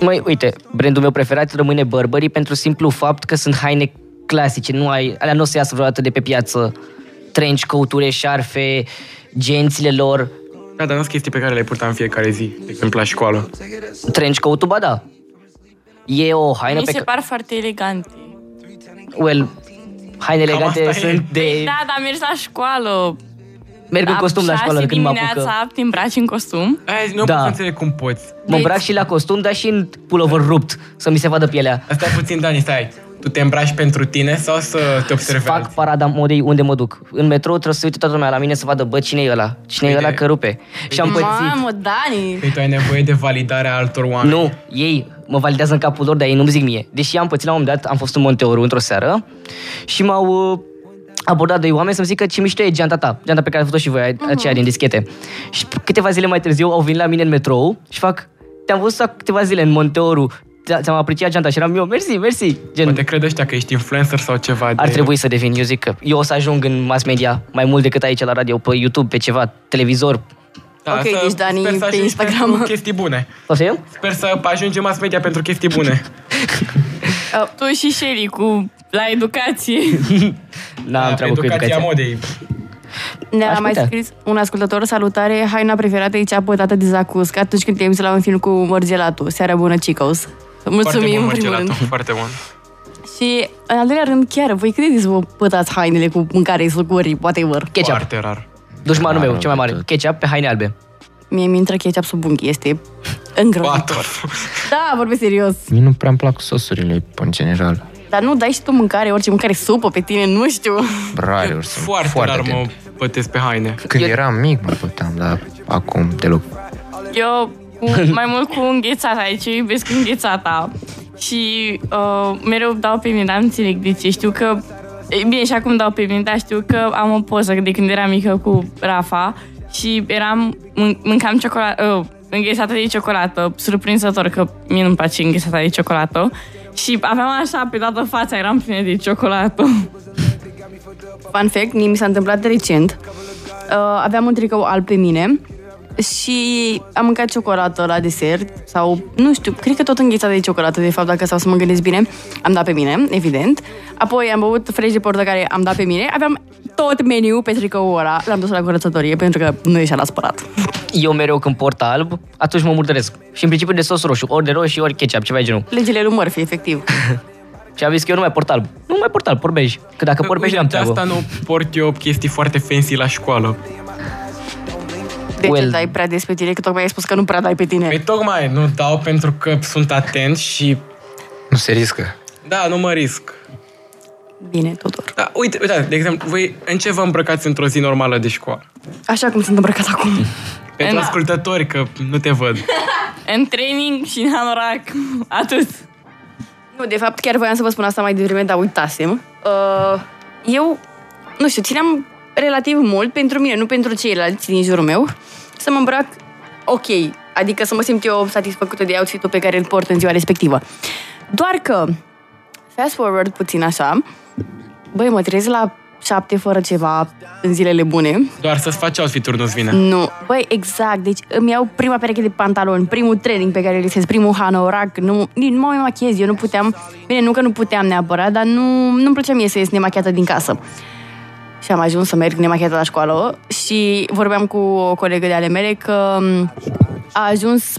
S6: Măi, uite, brandul meu preferat rămâne Burberry pentru simplu fapt că sunt haine clasice, nu ai, alea nu o să iasă vreodată de pe piață. Trench coat-uri, șarfe, gențile lor.
S2: Da, dar nu sunt chestii pe care le purtam în fiecare zi, de exemplu la școală.
S6: Trench coat-ul, ba da. E o haină
S4: Mi
S6: pe
S4: se
S6: care...
S4: par foarte elegante.
S6: Well, haine
S2: Cam
S6: elegante
S2: asta e.
S6: sunt de...
S4: Da, dar mergi la școală.
S6: Merg în costum la școală când mă apucă.
S4: dimineața te îmbraci în costum.
S2: Aia nu
S6: Da.
S2: pot să înțeleg cum poți.
S6: Mă îmbrac și la costum, dar și în pullover rupt, să mi se vadă pielea.
S2: Asta puțin, Dani, stai. Tu te îmbraci pentru tine sau să te observi
S6: Fac
S2: alții?
S6: parada modei unde mă duc. În metrou trebuie să se uite toată lumea la mine să vadă, bă, cine e ăla? Cine e
S2: Uite.
S6: ăla că rupe? Și am pățit.
S3: Mamă, Dani!
S2: Păi tu ai nevoie de validarea altor oameni.
S6: Nu, ei mă validează în capul lor, dar ei nu-mi zic mie. Deși am pățit la un moment dat, am fost în Monteoru într-o seară și m-au uh, abordat doi oameni să-mi zică ce mișto e geanta ta, geanta pe care ați făcut și voi,
S3: Mhm.
S6: aceea din dischete. Și câteva zile mai târziu au venit la mine în metrou și fac, te-am văzut acum câteva zile în Monteoru, ți- ți-am apreciat geanta și eram eu, mersi, mersi. Gen,
S2: Poate cred ăștia că ești influencer sau ceva
S6: ar
S2: de...
S6: trebui să devin, eu zic că eu o să ajung în mass media mai mult decât aici la radio, pe YouTube, pe ceva, televizor.
S2: Da,
S3: Ok,
S2: să-
S3: deci Dani
S2: sper să
S3: pe
S2: ajungi
S3: Instagram.
S2: pentru chestii bune.
S6: O să eu?
S2: Sper să ajungem mass media pentru chestii bune.
S4: Tu și Shelly cu la educație.
S6: N-am treabă cu
S2: Da, educația
S6: educația.
S2: modei.
S3: Ne-a
S6: Aș
S3: mai
S6: putea.
S3: scris un ascultător, salutare, haina preferată e cea pătată de Zacusca atunci când te-ai la un film cu Morgelato. Seara bună, Chicos. Mulțumim,
S2: Foarte bun
S3: în primul rând.
S2: mărgelatul, foarte bun.
S3: Și, în al doilea rând, chiar, voi credeți vă pătați hainele cu mâncare, sucuri, whatever.
S6: Ketchup.
S2: Foarte rar.
S6: Dușmanul meu,
S5: Rară
S6: cel mai
S5: de
S6: mare.
S5: tot.
S6: Ketchup pe haine albe.
S3: Mie mi intră ketchup sub unchi, este
S2: What
S3: îngrozitor.
S2: the f-
S3: Da, vorbesc serios.
S5: Mie nu prea îmi plac sosurile, în general.
S3: Dar nu dai și tu mâncare, orice mâncare, supă pe tine, nu știu.
S5: Rare sunt
S2: Foarte,
S5: foarte
S2: rar mă
S5: atent.
S2: pătesc pe haine.
S5: Când
S6: Eu-
S5: eram mic mă puteam, dar acum deloc.
S4: Eu cu, mai mult cu înghețata, aici eu iubesc înghețata. Și uh, mereu dau pe mine, dar nu înțeleg de ce. Știu că, e, bine, și acum dau pe mine, dar știu că am o poză de când eram mică cu Rafa și eram, mân- mâncam ciocolată, uh, înghețată de ciocolată, surprinzător că mie nu-mi place înghețata de ciocolată. Și aveam așa pe toată fața, eram plină de ciocolată.
S3: Fun fact, mie mi s-a întâmplat recent. Uh, aveam un tricou alb pe mine și am mâncat ciocolată la desert sau, nu știu, cred că tot înghețat de ciocolată, de fapt, dacă stau să mă gândesc bine. Am dat pe mine, evident. Apoi am băut fresh de portocale, am dat pe mine. Aveam tot meniul pe tricoul ăla. L-am dus la curățătorie pentru că nu ieșea la spălat.
S6: Eu mereu când port alb, atunci mă murdăresc. Și în principiu de sos roșu, ori de roșii, ori ketchup, ceva de genul.
S3: Legile lui Murphy, efectiv.
S6: Și am zis că eu nu mai port alb. Nu mai port alb, port bej. Că dacă port bej,
S2: Uite,
S6: n-am
S2: de
S6: treabă.
S2: asta nu port eu chestii foarte fancy la școală.
S3: De ce
S6: Well.
S3: dai prea des pe tine? Că tocmai ai spus că nu prea dai pe tine.
S2: Păi tocmai nu dau pentru că sunt atent și
S5: Nu se riscă.
S2: da, nu mă risc.
S3: Bine, Tudor.
S2: Da, uite, uite, de exemplu, voi în ce vă îmbrăcați într-o zi normală de școală?
S3: Așa cum sunt îmbrăcat acum.
S2: Pentru
S4: În-
S2: ascultători, că nu te văd.
S4: în training și în anorac. Atât.
S3: Nu, de fapt, chiar voiam să vă spun asta mai devreme, dar uitasem. Uh, eu, nu știu, țineam relativ mult pentru mine, nu pentru ceilalți din jurul meu, să mă îmbrac ok, adică să mă simt eu satisfăcută de outfit-ul pe care îl port în ziua respectivă. Doar că, fast forward puțin așa, băi, mă trezesc la șapte fără ceva în zilele bune.
S2: Doar să-ți faci outfit-uri nu-ți vine.
S3: Nu, băi, exact, deci îmi iau prima pereche de pantaloni, primul training pe care îl lipsesc, primul hanorac, nu, nici nu mă mai machiez, eu nu puteam, bine, nu că nu puteam neapărat, dar nu, nu-mi plăcea mie să ies nemachiată din casă. Și am ajuns să merg nemachiată la școală și vorbeam cu o colegă de ale mele că m, a ajuns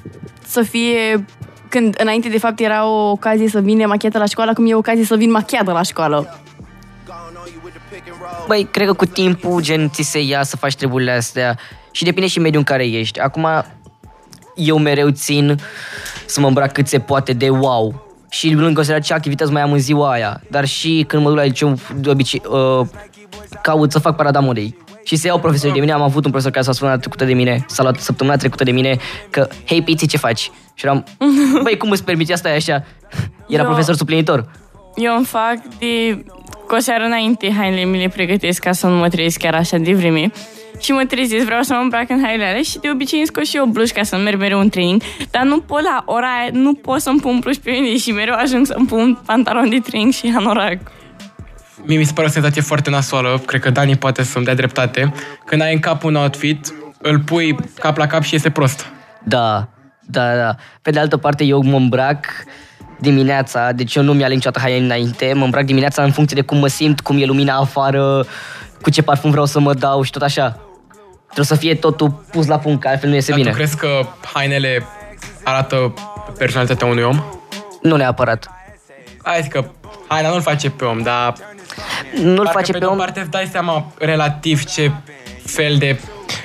S3: să fie când înainte de fapt era o ocazie să vin nemachiată la școală, acum e o ocazie să vin machiată la școală.
S6: Băi, cred că cu timpul, gen, ți se ia să faci treburile astea și depinde și mediul în care ești. Acum, eu mereu țin să mă îmbrac cât se poate de wow. Și lângă considerat ce activități mai am în ziua aia. Dar și când mă duc la liceu, de obicei, uh, caut să fac parada modei. Și să iau profesorii de mine, am avut un profesor care s-a spus trecută de mine, s-a luat săptămâna trecută de mine, că, hei, Piti, ce faci? Și eram, băi, cum îți permiți asta așa? Era
S4: Eu-
S6: profesor suplinitor.
S4: Eu îmi fac de... Cu o seară înainte hainele mi le pregătesc ca să nu mă trezesc chiar așa de vreme. Și mă trezesc, vreau să mă îmbrac în hainele alea și de obicei îmi scot și eu bluși ca să merg mereu în training. Dar nu pot la ora aia, nu pot să-mi pun bluși pe mine și mereu ajung să-mi pun pantalon de training și anorac.
S2: Mie mi se pare o senzație foarte nasoală, cred că Dani poate să-mi dea dreptate. Când ai în cap un outfit, îl pui cap la cap și iese prost.
S6: Da, da, da. Pe de altă parte, eu mă îmbrac dimineața, deci eu nu mi-aleg niciodată haine înainte, mă îmbrac dimineața în funcție de cum mă simt, cum e lumina afară, cu ce parfum vreau să mă dau și tot așa. Trebuie să fie totul pus la punct, că altfel nu iese
S2: Dar
S6: bine.
S2: tu crezi că hainele arată personalitatea unui om?
S6: Nu neapărat.
S2: Hai zic că haina nu-l face pe om, dar
S6: Nu-l
S2: parcă
S6: face
S2: pe
S6: pe
S2: de o
S6: om.
S2: parte îți dai seama relativ ce fel de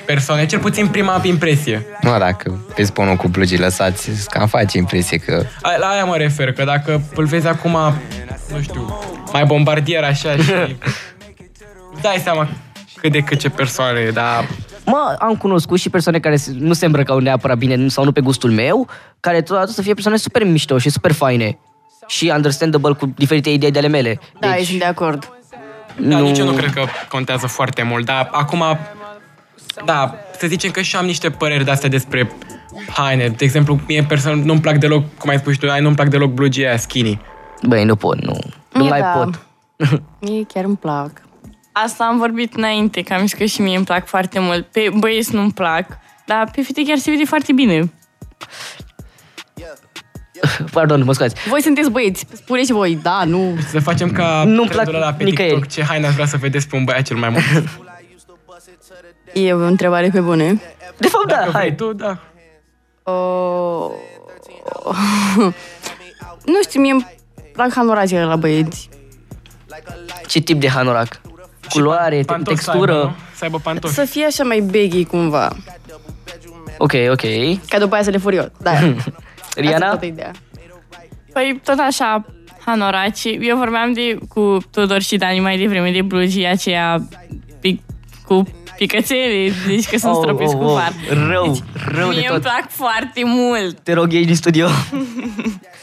S2: persoane, cel puțin prima impresie.
S5: Nu, dacă vezi pe unul cu blugii lăsați, îți cam face impresie că
S2: A- La aia mă refer, că dacă îl vezi acum nu știu, mai bombardier așa și... Dai seama cât de cât ce persoane, dar
S6: Mă, am cunoscut și persoane care se- nu se îmbrăcau neapărat bine sau nu pe gustul meu, care totodată să fie persoane super mișto și super faine și understandable cu diferite idei de ale mele.
S3: Da,
S6: deci,
S3: eu sunt de acord.
S2: Da, nici eu nu cred că contează foarte mult, dar acum, da, să zicem că și am niște păreri de-astea despre haine. De exemplu, mie personal nu-mi plac deloc, cum ai spus și tu, ai, nu-mi plac deloc blugii aia skinny.
S6: Băi, nu pot, nu. Nu
S3: Mie
S6: mai
S3: da.
S6: pot.
S3: Mie chiar îmi plac.
S4: Asta am vorbit înainte, că am zis că și mie îmi plac foarte mult. Pe băieți nu-mi plac, dar pe fete chiar se vede foarte bine.
S6: Pardon, mă scuzați.
S3: Voi sunteți băieți, spuneți și voi, da, nu.
S2: Să facem ca
S6: Nu-mi
S2: trendul
S6: plac
S2: ăla pe
S6: nicăieri.
S2: TikTok, ce haine ați vrea să vedeți pe un băiat cel mai mult.
S3: E o întrebare pe bune.
S6: De fapt, da,
S2: Dacă vrei
S6: hai.
S2: tu, da.
S3: O... nu știu, mie îmi plac hanoracele la băieți.
S6: Ce tip de hanorac? Culoare, te-
S2: Pantofi Să
S6: textură?
S2: aibă, nu? să aibă pantofi.
S3: Să fie așa mai baggy cumva.
S6: Ok, ok.
S3: Ca după aia să le fur eu. Da. Asta e
S6: Riana?
S3: toată ideea.
S4: Păi tot așa, hanoraci. Eu vorbeam de, cu Tudor și Dani mai devreme de blugii aceea pic, cu picățele, deci că sunt
S6: Oh,
S4: stropiți
S6: oh,
S4: cu
S6: oh.
S4: far.
S6: Rău, rău de
S4: Mie îmi
S6: tot.
S4: plac foarte mult.
S6: Te rog, ieși din studio.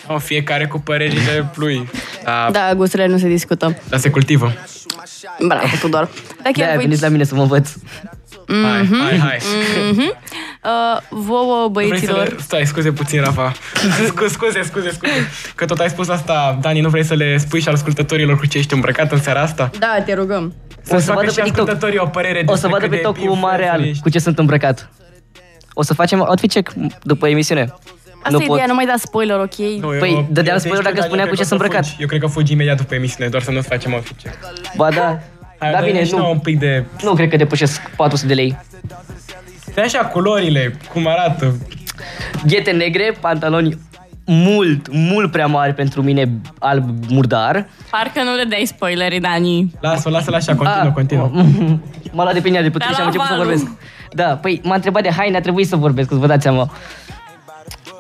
S2: O, fiecare cu părerile lui. Da, da.
S3: Da, gusturile nu se discută.
S2: Dar se cultivă.
S3: Bravo, Tudor. Dacă
S6: De-aia
S3: chiar voi,
S6: veniți la mine să mă învăț.
S2: Hai, hai, hai.
S3: uh, vouă
S2: Vrei să
S3: băieților,
S2: le... Stai, scuze puțin, Rafa. Scuze, scuze, scuze, scuze. Că tot ai spus asta, Dani, nu vrei să le spui și ascultătorilor cu ce ești îmbrăcat în seara asta?
S3: da, te rugăm.
S2: Să
S6: O să
S2: facă
S6: vadă
S2: și
S6: pe TikTok.
S2: ascultătorii o părere
S6: O să
S2: despre
S6: vadă
S2: cât
S6: pe
S2: de
S6: TikTok cu mare
S2: influencer
S6: real
S2: ești.
S6: cu ce sunt îmbrăcat. O să facem outfit check după emisiune.
S3: Asta e ideea, nu mai da spoiler, ok?
S2: Nu, eu-
S6: Păi, dădeam
S2: eu-
S6: spoiler
S2: deci
S6: dacă
S2: tu,
S6: spunea
S2: Dani,
S6: cu ce
S2: eu
S6: sunt
S2: cred că
S6: îmbrăcat.
S2: fugi. Eu cred că fugi imediat după emisiune, doar să nu-ți facem ofice.
S6: Ba da.
S2: Hai,
S6: Da,
S2: dă-ne
S6: bine,
S2: și nouă
S6: nu.
S2: un pic de...
S6: Nu cred că depășesc 400 de lei.
S2: De așa, culorile, cum arată.
S6: Ghete negre, pantaloni mult, mult prea mari pentru mine, alb murdar.
S4: Parcă nu le dai spoilere, Dani.
S2: Lasă-o, lasă-l așa, continuă,
S6: Ah,
S2: continuă.
S6: M-a luat de pe ea de putere
S4: Dar
S6: și am
S4: la
S6: început să
S4: valul.
S6: vorbesc. Da, păi m-a întrebat de haine, a trebuit să vorbesc, că vă dați seama.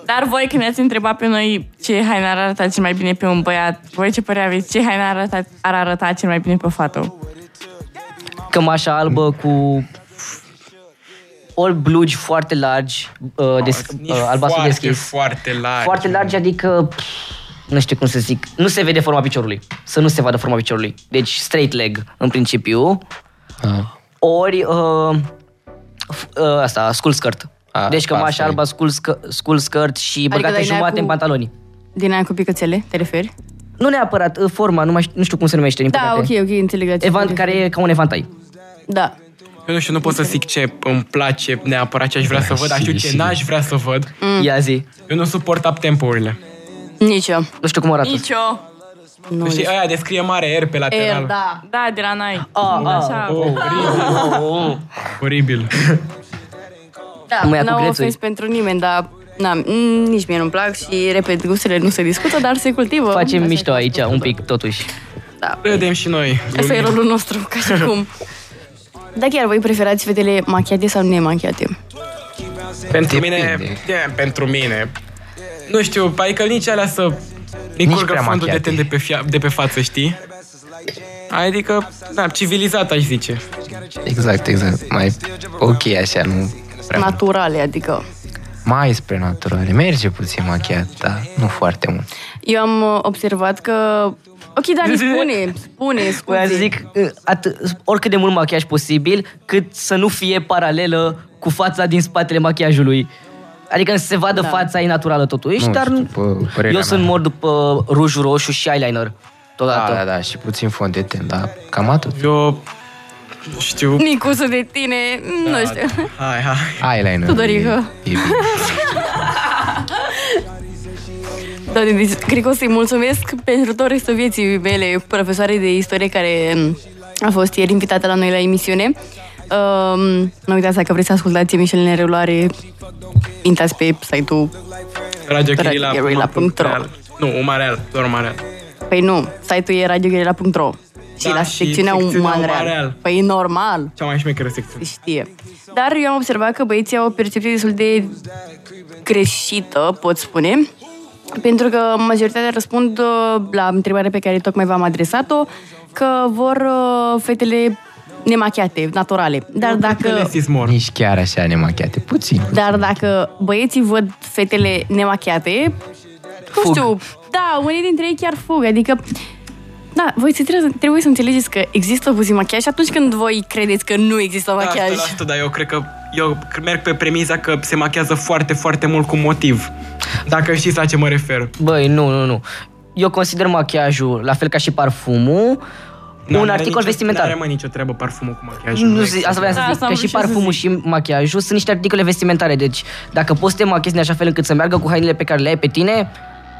S4: Dar voi când ne-ați întrebat pe noi ce haine ar arăta cel mai bine pe un băiat, voi ce părere aveți? Ce haine ar arăta, ar arăta cel mai bine pe o fată?
S6: Cămașa albă cu ori blugi foarte largi, uh, des,
S2: Nici
S6: uh, albastru
S2: foarte,
S6: deschis.
S2: foarte largi.
S6: Foarte largi, adică pf, nu știu cum să zic, nu se vede forma piciorului. Să nu se vadă forma piciorului. Deci straight leg în principiu.
S5: Ah.
S6: Ori uh, f- uh, asta, skull skirt.
S5: A,
S6: deci cămașa
S5: asta e.
S6: alba, skull, sc- skull skirt și băgate
S3: dai nea
S6: jumate
S3: cu-
S6: în pantaloni.
S3: Din aia cu picățele, te referi?
S6: Nu neapărat uh, forma, nu, mai știu, nu știu cum se numește, din
S3: Da,
S6: păcate.
S3: ok, ok, înțeleg la ce
S6: Evant,
S3: te
S6: care
S3: referi.
S6: e ca un evantai.
S3: Da.
S2: Eu nu știu, nu pot să zic ce îmi place neapărat ce aș vrea să văd, dar știu ce
S5: sigur.
S2: n-aș vrea să văd.
S3: Mm.
S6: Ia zi.
S2: Eu nu suport up-tempo-urile.
S3: Nici eu.
S6: Nu știu cum arată.
S4: Nici eu.
S3: Nu
S2: Știi, aia descrie mare R pe lateral.
S3: Er, da.
S4: Da, de la noi.
S6: Ah, ah,
S4: Așa.
S2: Oh, oribil. Oribil.
S3: Da,
S6: Mă ia cu
S3: n-au
S6: grețuri.
S3: ofens pentru nimeni, dar na, mm, nici mie nu-mi plac și, repet, gusturile nu se discută, dar se cultivă.
S6: Facem
S3: Așa
S6: mișto
S3: cum a
S6: aici,
S3: spus
S6: un
S3: Tudor.
S6: pic, totuși.
S3: Da.
S2: Râdem și noi.
S3: Asta e rolul nostru, ca și cum. Da, chiar voi preferați fetele machiate sau nemachiate?
S2: Pentru
S5: Depinde.
S2: mine, e, pentru mine, nu știu, adică nici alea să
S5: Nici
S2: încurcă
S5: prea
S2: fondul de
S5: machiate.
S2: ten de pe, fia, de pe față, știi? Adică, da, civilizat aș zice.
S5: Exact, exact. Mai ok așa, nu prea mult.
S3: Naturale, adică.
S5: Mai spre naturale. Merge puțin machiat, dar nu foarte mult.
S3: Eu am uh, observat că... Ok, Dani, spune, spune,
S6: Voiam să
S3: scuze.
S6: zic, uh, at- oricât de mult machiaj posibil, cât să nu fie paralelă cu fața din spatele machiajului. Adică să se vadă
S3: Da.
S6: fața e naturală totuși,
S5: Nu
S6: dar
S5: știu, după părerea
S6: eu sunt
S5: mea.
S6: mor după ruj roșu și eyeliner.
S5: Da,
S6: Totodată.
S5: da, da, și puțin fond de ten, dar cam atât.
S2: Eu știu...
S3: Nicuță de tine, nu
S2: Da,
S3: știu.
S2: Hai, hai.
S5: Eyeliner.
S3: Tudorică.
S5: E, e bine.
S3: Da, deci, cred că o să-i mulțumesc pentru tot restul vieții mele, profesoare de istorie care m, a fost ieri invitată la noi la emisiune. Um, nu uitați, dacă vreți să ascultați emisiunile în reluare, intrați pe site-ul radioghirila.ro.
S2: Nu, Umareal, doar Umareal.
S3: Păi nu, site-ul e radioghirila.ro și
S2: Da,
S3: la
S2: și
S3: secțiunea
S2: secțiunea
S3: Uman
S2: Uman
S3: Real.
S2: Real.
S3: Păi e normal,
S2: Cea mai șmecheră secțiune.
S3: se știe. Dar eu am observat că băieții au o percepție destul de greșită, pot spune, Pentru că majoritatea răspund uh, la întrebarea pe care tocmai v-am adresat-o, că vor uh, fetele nemachiate, naturale. Dar dacă,
S2: Less is more.
S5: Nici chiar așa nemachiate, puțin.
S3: dar dacă băieții văd fetele nemachiate, nu
S6: Fug.
S3: știu, da, unii dintre ei chiar fug, adică da, voi trebuie, trebuie să înțelegeți că există puțin machiaj și atunci când voi credeți că nu există
S2: Da,
S3: machiaj.
S2: 100%, dar eu cred că eu merg pe premiza că se machează foarte, foarte mult cu motiv. Dacă știți la ce mă refer.
S6: Băi, nu, nu, nu. Eu consider machiajul, la fel ca și parfumul, un
S2: N-are
S6: articol
S2: nicio,
S6: vestimentar.
S2: Nu are mă nicio treabă parfumul cu machiajul.
S6: Nu, zi,
S2: există.
S6: asta vreau să
S4: Da,
S6: zic,
S4: asta am
S6: că și
S4: vrut și eu să
S6: parfumul
S4: zic.
S6: și machiajul sunt niște articole vestimentare, deci dacă poți să te machiezi în așa fel încât să meargă cu hainele pe care le ai pe tine,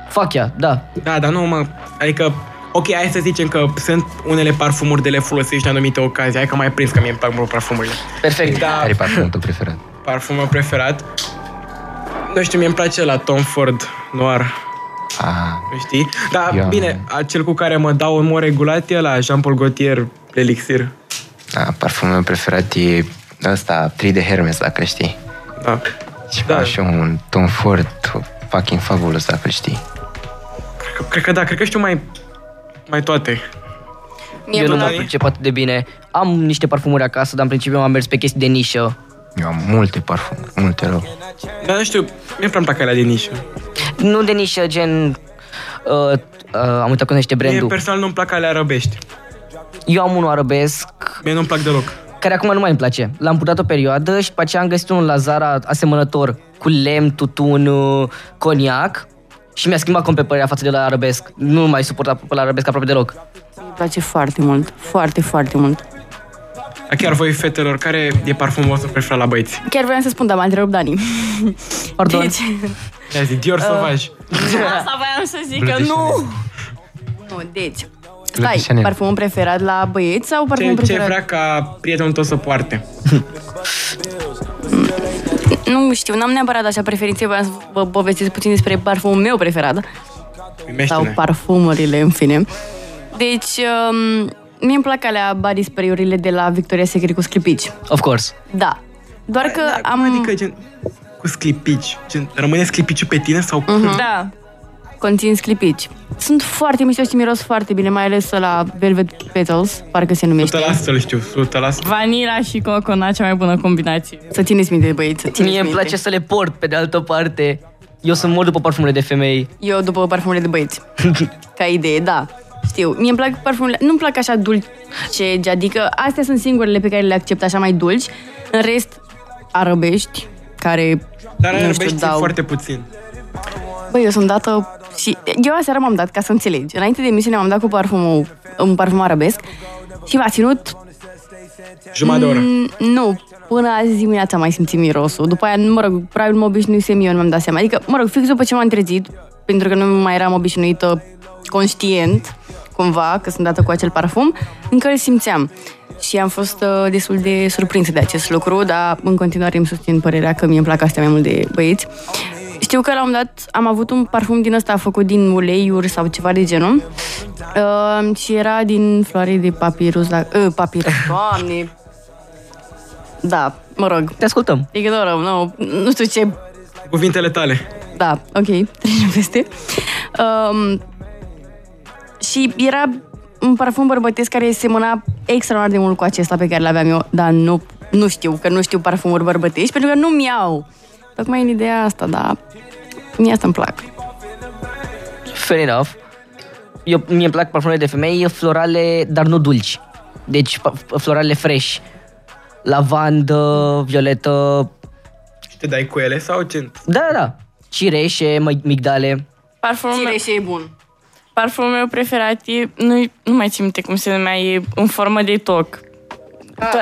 S6: fac ea, da.
S2: Da, dar nu mă... Adică... Ok, hai să zicem că sunt unele parfumuri de le folosești în anumite ocazii. Hai că mai prins că mie îmi plac mult parfumurile.
S6: Perfect.
S2: Da,
S5: Care e parfumul tău preferat?
S2: parfumul preferat. Nu știu, mie îmi place la Tom Ford Noir.
S5: Ah,
S2: Nu știi? Dar
S5: Eu am-
S2: bine, cel cu care mă dau în mod regulat e la Jean-Paul Gaultier Elixir.
S5: da, parfumul meu preferat e ăsta, 3 de Hermes, dacă îl știi.
S2: Da.
S5: Și
S2: Da.
S5: da. și un Tom Ford fucking fabulous, dacă îl știi.
S2: Cred că, cred că da, cred că știu mai, mai toate.
S3: Mie
S6: Eu nu
S3: îmi
S6: mă
S3: place-
S6: pricep atât de bine. Am niște parfumuri acasă, dar în principiu am mers pe chestii de nișă.
S5: Eu am multe parfumuri, multe rău.
S2: Dar nu știu, mie prea îmi plac alea de nișă.
S6: Nu de nișă, gen... Uh, uh, am uitat cum se numește
S2: Mie
S6: brandul.
S2: personal nu-mi plac alea arăbești.
S6: Eu am unul arabesc,
S2: Mie nu-mi plac deloc.
S6: care acum nu mai îmi place. L-am purtat o perioadă și după aceea am găsit unul la Zara asemănător cu lemn, tutun, uh, coniac și mi-a schimbat complet părerea față de la arabesc. Nu mai suporta pe la arabesc aproape deloc.
S3: Îmi place foarte mult, foarte, foarte mult.
S2: Dar chiar voi, fetelor, care e parfumul vostru preferat la băieți?
S3: Chiar vreau să spun, dar m-a întrerupt Dani.
S6: Pardon.
S3: Deci,
S2: Ia zi, Dior Sauvage.
S4: Asta voiam să zic că
S5: Bleu de
S4: nu.
S3: nu, deci,
S5: Bleu de
S3: stai,
S5: Chanel.
S3: parfumul preferat la băieți sau parfumul
S2: Ce, ce
S3: preferat?
S2: vrea ca prietenul tău să poarte?
S3: Nu știu, n-am neapărat așa preferințe, voiam să vă povestesc puțin despre parfumul meu preferat. Sau
S2: Primește-ne.
S3: parfumurile, în fine. Deci, um, mie îmi plac alea body spray-urile de la Victoria's Secret cu sclipici.
S6: Of course.
S3: Da. Doar că
S2: Dar
S3: am...
S2: cum Adică gen cu sclipici. Gen, rămâne sclipiciul pe tine sau
S3: Mhm.
S2: cum?
S4: Da.
S3: Conțin sclipici. Sunt foarte mișto și miros foarte bine, mai ales la Velvet Petals, parcă se numește.
S2: 100% să-l știu, 100%.
S4: Vanila și coconut, cea mai bună combinație.
S3: Să țineți minte, băieți, să țineți
S6: Mie îmi
S3: minte.
S6: place să le port, pe de altă parte. Eu sunt mult după parfumurile de femei.
S3: Eu după parfumurile de băieți. Ca idee, da. Știu. Mie îmi plac parfumurile, nu-mi plac așa dulce, adică astea sunt singurele pe care le accept așa mai dulci. În rest, arăbești, care,
S2: Dar
S3: nu
S2: arăbești
S3: știu, dau...
S2: foarte puțin.
S3: Băi, eu sunt dată și eu aseară m-am dat, ca să înțelegi. Înainte de emisiune m-am dat cu parfumul, un parfum arabesc și m-a ținut
S2: Jumătate de oră.
S3: Mm, nu, până azi dimineața am mai simțit mirosul. După aia, mă rog, probabil mă obișnuisem eu, nu mi-am dat seama. Adică, mă rog, fix după ce m-am trezit, pentru că nu mai eram obișnuită conștient, cumva, că sunt dată cu acel parfum, încă îl simțeam. Și am fost uh, destul de surprinsă de acest lucru, dar în continuare îmi susțin părerea că mie îmi plac astea mai mult de băieți. Știu că la un moment dat am avut un parfum din ăsta făcut din uleiuri sau ceva de genul uh, și era din floare de papirus, la, uh, papirus, doamne, da, mă rog,
S6: Te ascultăm.
S3: Ignorăm, nu, nu știu ce...
S2: Cuvintele tale.
S3: Da, ok, trecem peste. Um, și era un parfum bărbătesc care semăna extraordinar de mult cu acesta pe care l-aveam eu, dar nu, nu știu, că nu știu parfumuri bărbătești, pentru că nu mi-au. Tocmai în ideea asta, dar mie asta îmi plac.
S6: Fair enough. Eu, mie îmi plac parfumurile de femei florale, dar nu dulci. Deci pa- florale fresh. Lavandă, violetă,
S2: Și te dai cu ele sau gen?
S6: da, da, da. Cireșe, mi- migdale.
S4: Parfumul meu,
S3: și e bun.
S4: parfumul meu preferat e, nu, nu mai țin minte cum se numea, e în formă de toc.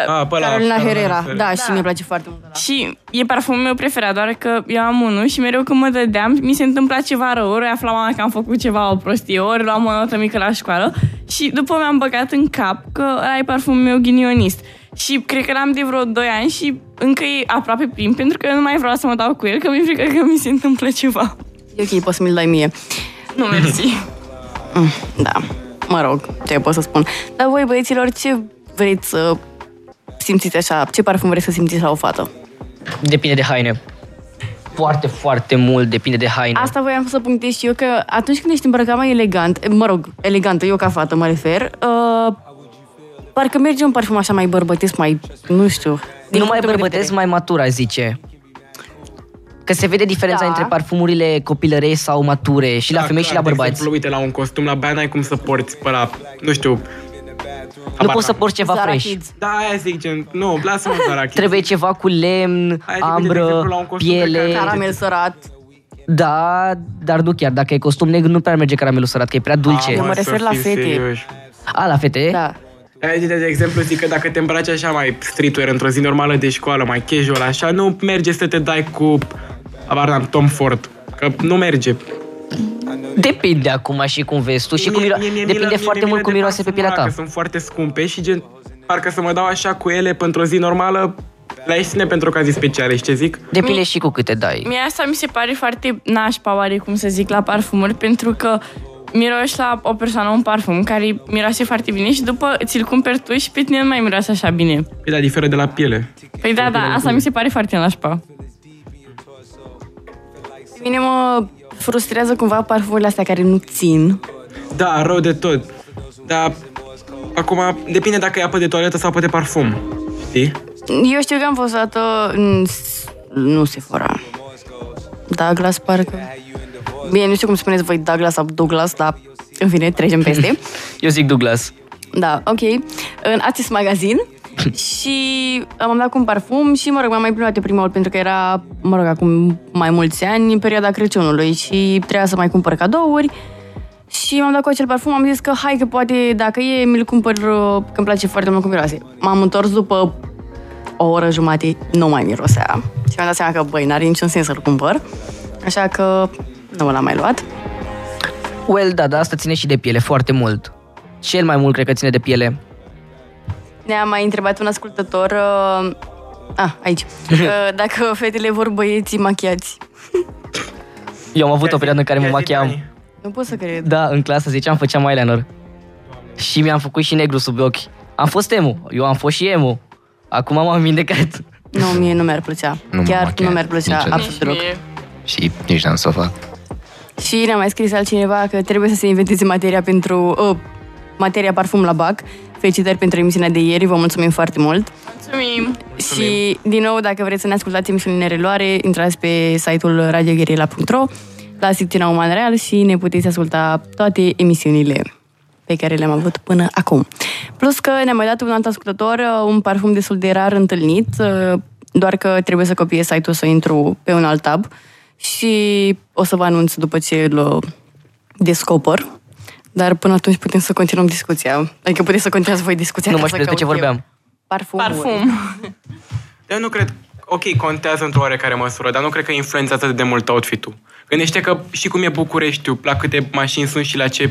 S2: A, pe la
S3: Carolina Herrera,
S2: Herrera.
S3: da, și mi-e place foarte mult. ăla.
S4: Și e parfumul meu preferat, doar că eu am unul și mereu când mă dădeam, mi se întâmpla ceva rău, ori afla mama că am făcut ceva o prostie, ori luam o notă mică la școală și după mi-am băgat în cap că ăla e parfumul meu ghinionist. Și cred că l-am de vreo 2 ani și încă e aproape plin, pentru că eu nu mai vreau să mă dau cu el, că mi-e frică că mi se întâmplă ceva.
S3: E ok, poți să mi-l dai mie.
S4: Nu, mersi.
S3: Da, mă rog, ce pot să spun. Dar voi, băieților, ce vreți să simțiți așa? Ce parfum vreți să simțiți la o fată?
S6: Depinde de haine. foarte, foarte mult depinde de haine.
S3: Asta voiam să punctez și eu, că atunci când ești îmbrăcat mai elegant, mă rog, elegantă, eu ca fată mă refer, uh, parcă merge un parfum așa mai bărbătesc, mai, nu știu. din
S6: nu mai
S3: punctul meu de
S6: bărbătesc,
S3: vedere.
S6: mai matur, aș zice. Că se vede diferența
S3: Da.
S6: între parfumurile copilărei sau mature și la
S2: Da,
S6: femei și la
S2: clar, de
S6: bărbați.
S2: Exemplu, uite, la un costum la băiat n-ai cum să porți pe la, nu știu...
S6: Nu
S2: habar
S6: poți să
S2: n-am.
S6: porți ceva
S3: Zara
S6: fresh.
S3: Kids.
S2: Da, aia zic, gen, nu, lasă-mă Zara Kids.
S6: Trebuie ceva cu lemn,
S2: Hai, zic, uite, de
S6: ambră,
S2: exemplu, la un costum pe
S6: piele.
S2: care-
S3: Caramel sărat.
S6: Da, dar nu chiar. Dacă e costum negru, nu prea merge caramelul sărat, că e prea dulce.
S3: Eu mă
S2: Hai să
S3: refer la
S2: fii
S3: fete.
S2: serioși.
S6: A, la fete?
S3: Da.
S2: Aia, de, de exemplu, zic că dacă te îmbraci așa mai streetwear într-o zi normală de școală, mai casual, așa, nu merge să te dai cu, abar n-am, Tom Ford. Că nu merge.
S6: Depinde acum și cum vezi tu și cum
S2: Mie-
S6: miro-
S2: mie- mie-
S6: depinde
S2: mie-
S6: foarte
S2: mie-
S6: mult cum
S2: mie de
S6: miroase pe pielea
S2: parfumul
S6: ta.
S2: ăla, Că sunt foarte scumpe și gen, parcă să mă dau așa cu ele pentru o zi normală, la ieșine pentru ocazii speciale, știi ce zic?
S6: Depinde și cu câte dai.
S4: Mie asta mi se pare foarte nașpa, oarecum să zic, la parfumuri, pentru că miroși la o persoană un parfum care miroase foarte bine și după ți-l cumperi tu și pe tine nu mai miroase așa bine.
S2: Păi da, diferă de la piele.
S4: Păi da, da, asta mi se pare foarte nașpa.
S3: Pe mine mă frustrează cumva parfumurile astea care nu țin.
S2: Da, rău de tot. Dar acum depinde dacă e apă de toaletă sau apă de parfum. Știi?
S3: Eu știu că am fost dată în... Nu Sephora. Douglas, parcă. Bine, nu știu cum spuneți voi Douglas sau Douglas, dar în fine, trecem peste.
S6: Eu zic Douglas.
S3: Da, ok. În acest magazin și m-am dat cu un parfum și, mă rog, m-am mai plimbat eu prima oară pentru că era, mă rog, acum mai mulți ani, în perioada Crăciunului și trebuia să mai cumpăr cadouri și m-am dat cu acel parfum, am zis că hai că poate, dacă e, mi-l cumpăr, uh, că îmi place foarte mult cum miroase. M-am întors după o oră jumate, nu mai mirosea și mi-am dat seama că, băi, n-are niciun sens să-l cumpăr, așa că nu l-am mai luat.
S6: Well, da, dar asta ține și de piele foarte mult. Cel mai mult cred că ține de piele.
S3: Ne-a mai întrebat un ascultător, uh, ah, aici, uh, dacă fetele vor băieții machiați.
S6: Eu am avut o perioadă în care mă
S2: Ia zi,
S6: machiam.
S2: Dani.
S3: Nu pot să cred.
S6: Da, în clasă ziceam, făceam eyeliner. Și mi-am făcut și negru sub ochi. Am fost emo. Eu am fost și emo. Acum m-am vindecat.
S3: Nu, mie nu mi-ar plăcea.
S5: Nu m-am
S3: Chiar
S5: machiat
S3: nu mi-ar plăcea
S5: niciodată.
S3: absolut deloc.
S4: Mie.
S5: Și nici n-am să o fac.
S3: Și ne-a mai scris altcineva că trebuie să se inventeze materia pentru... Uh, materia parfum la BAC. Felicitări pentru emisiunea de ieri, vă mulțumim foarte mult.
S4: Mulțumim!
S3: Și, din nou, dacă vreți să ne ascultați emisiunile în reluare, intrați pe site-ul radioguerilla.ro la secțiunea Uman Real și ne puteți asculta toate emisiunile pe care le-am avut până acum. Plus că ne-a mai dat un alt ascultător uh, un parfum destul de rar întâlnit, uh, doar că trebuie să copiez site-ul să intru pe un alt tab și o să vă anunț după ce îl uh, descoper. Dar până atunci putem să continuăm discuția. Adică puteți să continuați voi discuția.
S6: Nu
S3: ca
S6: mă
S3: să
S6: știu despre ce
S3: caut eu.
S6: vorbeam.
S3: Parfum.
S4: Parfum.
S2: Eu nu cred... Ok, contează într-o oarecare măsură, dar nu cred că influențează atât de mult outfit-ul. Gândește că și cum e Bucureștiul, la câte mașini sunt și la ce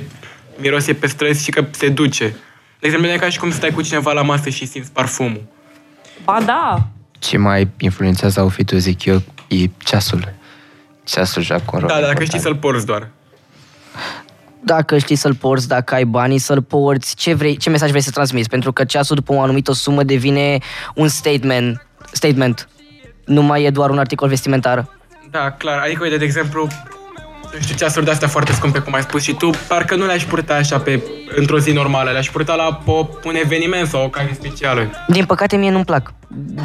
S2: miroase pe străzi și că se duce. De exemplu, nu e ca și cum stai cu cineva la masă și simți parfumul.
S4: Ba da!
S5: Ce mai influențează outfit-ul, zic eu, e ceasul. Ceasul joacă un rol
S2: Da, dar dacă
S5: important.
S2: știi să-l porți doar.
S6: Dacă știi să-l porți, dacă ai banii să-l porți, ce, vrei, ce mesaj vrei să transmiți? Pentru că ceasul după o anumită sumă devine un statement. statement. Nu mai e doar un articol vestimentar.
S2: Da, clar. Adică, uite, de exemplu, nu știu, ceasuri de astea foarte scumpe, cum ai spus și tu, parcă nu le-aș purta așa pe, într-o zi normală, le-aș purta la o, un eveniment sau o ocazie specială.
S6: Din păcate mie nu-mi plac.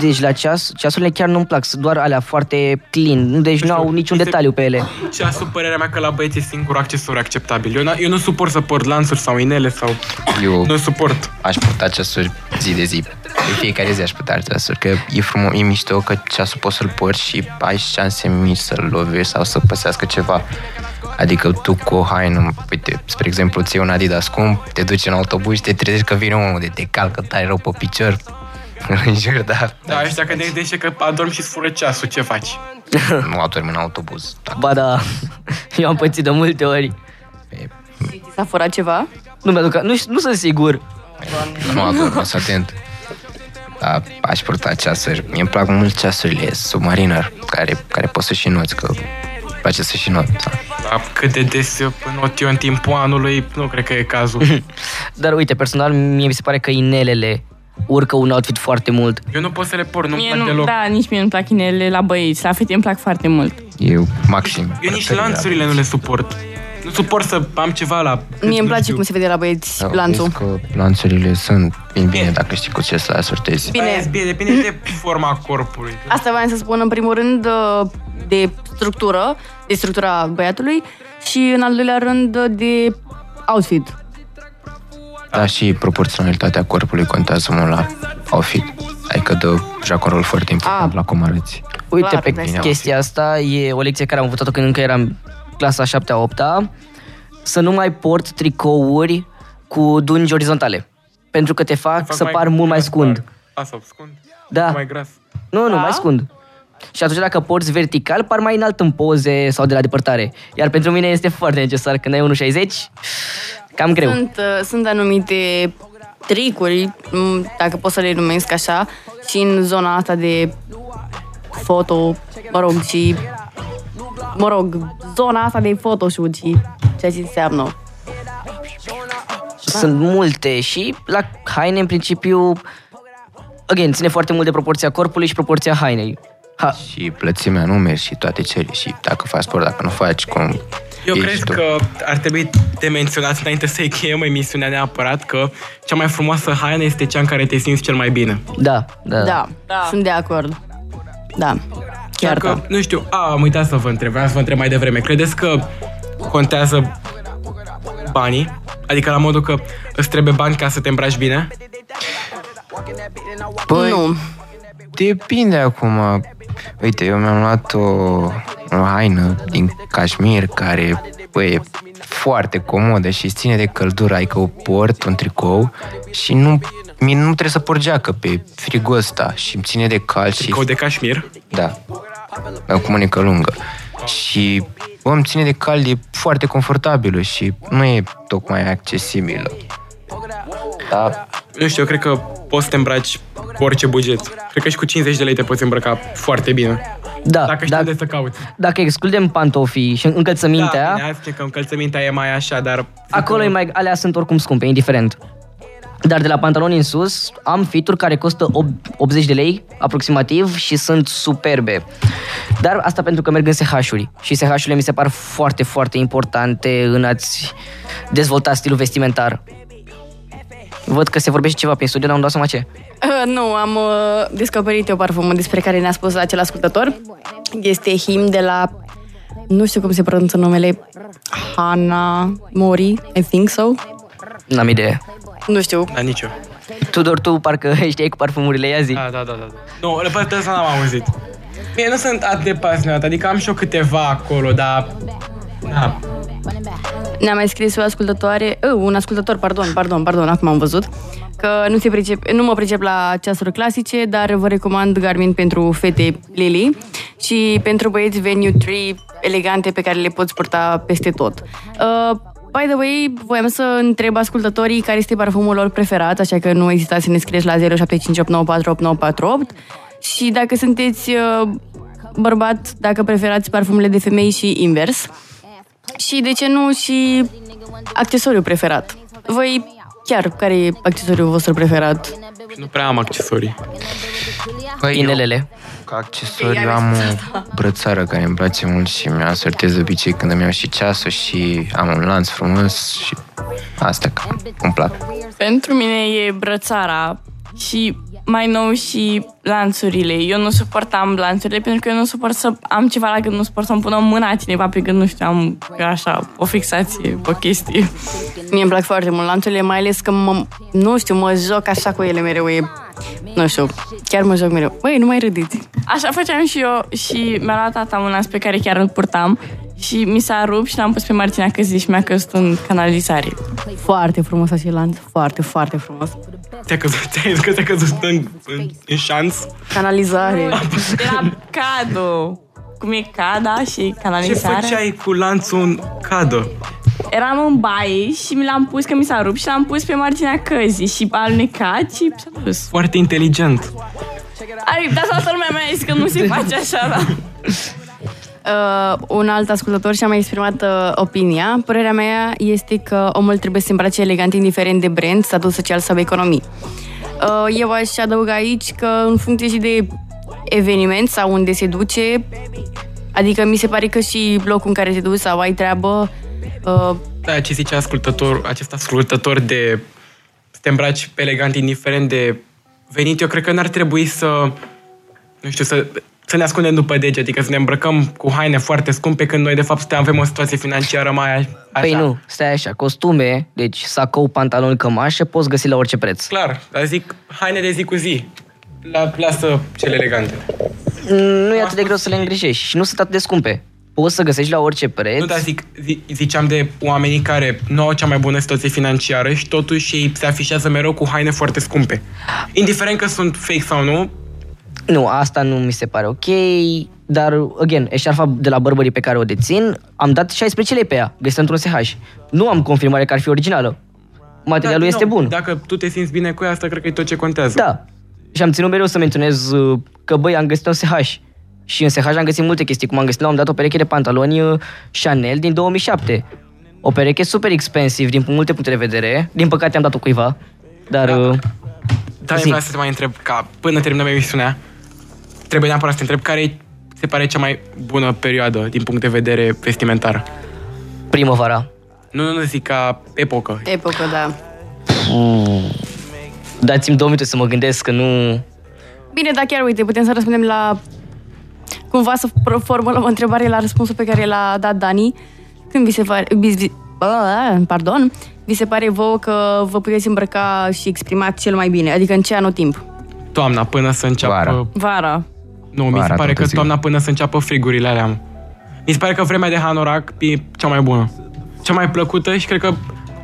S6: Deci la ceas, ceasurile chiar nu-mi plac, sunt doar alea foarte clean, deci nu au niciun
S2: mi se-
S6: detaliu pe ele.
S2: Ceasul, părerea mea că la băieți e singurul accesoriu acceptabil. Eu, n- eu nu suport să port lansuri sau inele sau...
S5: Eu
S2: Nu suport.
S5: aș purta ceasuri zi de zi. De fiecare zi aș purta ceasuri, că e frumos, e mișto că ceasul poți să-l porți și ai șanse mici să-l lovești sau să păsească ceva. Adică tu cu o haină, uite, spre exemplu, ți un Adidas scump, te duci în autobuz și te trezești că vine unul de te calcă tare rău pe picior. În jur, da.
S2: Da, și dacă de de că adorm și fură ceasul, ce faci?
S5: Nu adormi în autobuz. Da.
S6: Ba da, eu am pățit de multe ori.
S3: Ți s-a furat ceva?
S6: Nu mi-aduc, nu, nu sunt sigur.
S5: Nu adorm, sunt atent. Da, aș purta ceasuri. Mie îmi plac mult ceasurile Submariner, care, care poți să și noți, că îmi place să și not. Da.
S2: Da, cât de des not eu în timpul anului, nu cred că e cazul.
S6: Dar uite, personal, mie mi se pare că inelele urcă un outfit foarte mult.
S2: Eu nu pot să le port, nu-mi
S4: Mie
S2: plac
S4: nu,
S2: deloc.
S4: da, nici mie nu-mi plac inelele la băieți, la fete îmi plac foarte mult.
S5: E maxim.
S2: Eu nici
S5: Preferat.
S2: lanțurile nu le suport. Nu suport să am ceva la...
S3: Mie îmi
S2: nu
S3: place
S2: știu.
S3: cum se vede la băieți
S5: Da,
S3: lanțul.
S5: vezi că lanțurile sunt bine, bine
S2: Bine.
S5: dacă știi cu ce să le asortezi.
S3: Bine.
S2: Aia e bine, depinde de forma corpului.
S3: Asta voiam să spun în primul rând uh, de structură, de structura băiatului și în al doilea rând uh, de outfit.
S5: Da, și proporționalitatea corpului contează mult la outfit. Adică dă, joacă un rol foarte important
S3: Ah.
S5: la cum arăți.
S6: Uite,
S3: Clar,
S6: pe
S3: dai
S5: seama.
S6: chestia asta e o lecție care am învățat-o când încă eram clasa 7 8 să nu mai port tricouri cu dungi orizontale. Pentru că te fac,
S2: Fac
S6: să par mult mai
S2: gras,
S6: scund.
S2: parcă. Asta, scund.
S6: Da.
S2: Mai gras.
S6: Nu, nu,
S3: Da?
S6: mai scund. Și atunci dacă porți vertical, par mai înalt în poze sau de la depărtare. Iar pentru mine este foarte necesar. Când ai 1,60, cam greu.
S3: Sunt, uh, sunt anumite tricuri, m, dacă pot să le numesc așa, și în zona asta de foto, mă rog, și mă rog, zona asta de photoshoot și ceea ce înseamnă.
S6: Sunt multe și la haine, în principiu, again, ține foarte mult de proporția corpului și proporția hainei. Ha,
S5: Și plățimea nu mergi și toate cele. Și dacă faci sport, dacă nu faci, cum
S2: Eu
S5: ești
S2: cred
S5: tu.
S2: că ar trebui de menționat înainte să încheiem emisiunea neapărat că cea mai frumoasă haină este cea în care te simți cel mai bine.
S6: da, da.
S3: Da, da. sunt de acord. Da, chiar
S2: Dacă,
S3: da.
S2: nu știu, a, am uitat să vă întreb, vreau să vă întreb mai devreme. Credeți că contează banii? Adică la modul că îți trebuie bani ca să te îmbraci bine?
S5: Păi,
S3: Nu.
S5: Depinde acum. Uite, eu mi-am luat o, o haină din cașmir care bă, e foarte comodă și îți ține de căldură, adică o port, un tricou și nu, mie nu trebuie să port geacă pe frigul ăsta și îmi ține de cald și...
S2: Tricou de cașmir?
S5: Da, da, cu mânecă lungă. Și bă, îmi ține de cald, e foarte confortabilă și nu e tocmai accesibilă. Da,
S2: Nu știu, eu cred că poți să te îmbraci cu orice buget. Cred că și cu 50 de lei te poți îmbrăca foarte bine.
S6: da
S2: Dacă știi
S6: da,
S2: unde să cauți.
S6: dacă excludem pantofii și încălțămintea,
S2: Da, bine, hai să zicem că încălțămintea e mai așa, dar...
S6: acolo e mai, alea sunt oricum scumpe, indiferent. Dar de la pantaloni în sus am fituri care costă ob- 80 de lei aproximativ și sunt superbe. Dar asta pentru că merg în SH-uri și SH-urile mi se par foarte, foarte importante în a-ți dezvolta stilul vestimentar. Văd că se vorbește ceva prin studio, dar nu dau seama ce.
S3: Uh, nu, am uh, descoperit o parfumă despre care ne-a spus acel ascultător. Este Him de la, nu știu cum se pronunță numele, Hana Mori, I think so.
S6: N-am idee.
S3: Nu știu.
S2: Da, nici eu.
S6: Tudor, tu parcă știai cu parfumurile, ia zi.
S2: Da, da, da, da. da. Nu, le pe ăsta n-am auzit. Mie nu sunt atât de pasionat, adică am și eu câteva acolo, dar... Da.
S3: Ne-a mai scris o ascultătoare, uh, un ascultător, pardon, pardon, pardon, acum am văzut, că nu, se pricep, nu mă pricep la ceasuri clasice, dar vă recomand Garmin pentru fete Lily și pentru băieți Venue 3 elegante pe care le poți purta peste tot. Uh, by the way, voiam să întreb ascultătorii care este parfumul lor preferat, așa că nu ezitați să ne scrieți la 0758948948 și dacă sunteți uh, bărbat, dacă preferați parfumurile de femei și invers. Și de ce nu și accesoriu preferat? Voi chiar care e accesoriul vostru preferat?
S2: Nu prea am accesorii.
S5: Păi, eu,
S6: Inelele.
S5: ca accesoriu am o brățară care îmi place mult și mi-a sortez de obicei când îmi iau și ceasul și am un lanț frumos și asta că îmi plac.
S4: Pentru mine e brățara și mai nou și lanțurile. Eu nu suportam lanțurile pentru că eu nu suport să am ceva la gând, nu suport să-mi pună mâna cineva pe gând, nu știu, am așa o fixație, o chestie.
S3: Mie îmi plac foarte mult lanțurile, mai ales că mă, nu știu, mă joc așa cu ele mereu. E, nu știu, chiar mă joc mereu. Băi, nu mai râdeți.
S4: Așa făceam și eu și mi-a luat tata un lanț pe care chiar îl purtam și mi s-a rupt și l-am pus pe marginea căzii și mi-a căzut în canalizare.
S3: Foarte frumos acel lanț, foarte, foarte frumos.
S2: Ți-a căzut, ți-a că ți-a căzut în, în, în șanț?
S3: Canalizare.
S4: Era cado. Cum e cada și
S2: Ce
S4: canalizarea.
S2: făceai cu lanțul în cadă?
S4: Eram în baie și mi l-am pus, că mi s-a rupt și l-am pus pe marginea căzii și a alunecat și s-a dus.
S2: Foarte inteligent.
S4: Ai, dar toată lumea mea zis că nu se face așa, da.
S3: Uh, un alt ascultător și-a mai exprimat uh, opinia. Părerea mea este că omul trebuie să se îmbrace elegant indiferent de brand, statut social sau economii. Uh, eu aș adăuga aici că în funcție și de eveniment sau unde se duce, Adică mi se pare că și locul în care te duci sau ai treabă, uh,
S2: Da, ce zice ascultător, acest ascultător de să te îmbraci elegant indiferent de venit, eu cred că n-ar trebui să, nu știu, să, să ne ascundem după dege, adică să ne îmbrăcăm cu haine foarte scumpe când noi de fapt suntem, avem o situație financiară mai așa.
S6: Păi nu, stai așa, costume, deci sacou, pantaloni, cămașă, poți găsi la orice preț.
S2: Clar, dar zic haine de zi cu zi. La, lasă cele elegante.
S6: Nu e atât de greu să le îngrijești și nu sunt atât de scumpe. Poți să găsești la orice preț.
S2: Nu, dar zic, zi, ziceam de oamenii care nu au cea mai bună situație financiară și totuși ei se afișează mereu cu haine foarte scumpe. Indiferent că sunt fake sau nu,
S6: Nu, asta nu mi se pare ok, dar, again, eșarfa de la Burberry pe care o dețin, am dat 16 lei pe ea, găsită într-un SH. Nu am confirmare că ar fi originală. Materialul
S2: Da,
S6: este
S2: nu,
S6: bun.
S2: Dacă tu te simți bine cu ea, asta cred că e tot ce contează.
S6: Da. Și am ținut mereu să menționez uh, că, băi, am găsit un SH. Și în SH am găsit multe chestii, cum am găsit la un dat o pereche de pantaloni uh, Chanel din 2007. O pereche super expensiv din multe puncte de vedere. Din păcate am dat-o cuiva. Dar...
S2: Da.
S6: uh,
S2: Dar
S6: Zi.
S2: vreau să te mai întreb, ca până terminăm emisiunea, trebuie neapărat să te întreb care se pare cea mai bună perioadă din punct de vedere vestimentar.
S6: primăvara.
S2: Nu, nu, nu zic ca epocă.
S3: epocă, da.
S6: Dați-mi două minute să mă gândesc că nu...
S3: Bine, dar chiar, uite, putem să răspundem la... Cumva să pro- formulăm o întrebare la răspunsul pe care l-a dat Dani. Când vi se pare... Vi, vi, bă, pardon. Vi se pare vouă că vă puteți îmbrăca și exprima cel mai bine? Adică în ce anotimp?
S2: Toamna până să înceapă...
S5: Vara.
S3: Vara.
S2: Nu, mi se
S5: Vara
S2: pare
S5: toată
S2: că
S5: ziua.
S2: toamna până să înceapă frigurile alea. mă. Mi se pare că vremea de hanorac e cea mai bună. Cea mai plăcută și cred că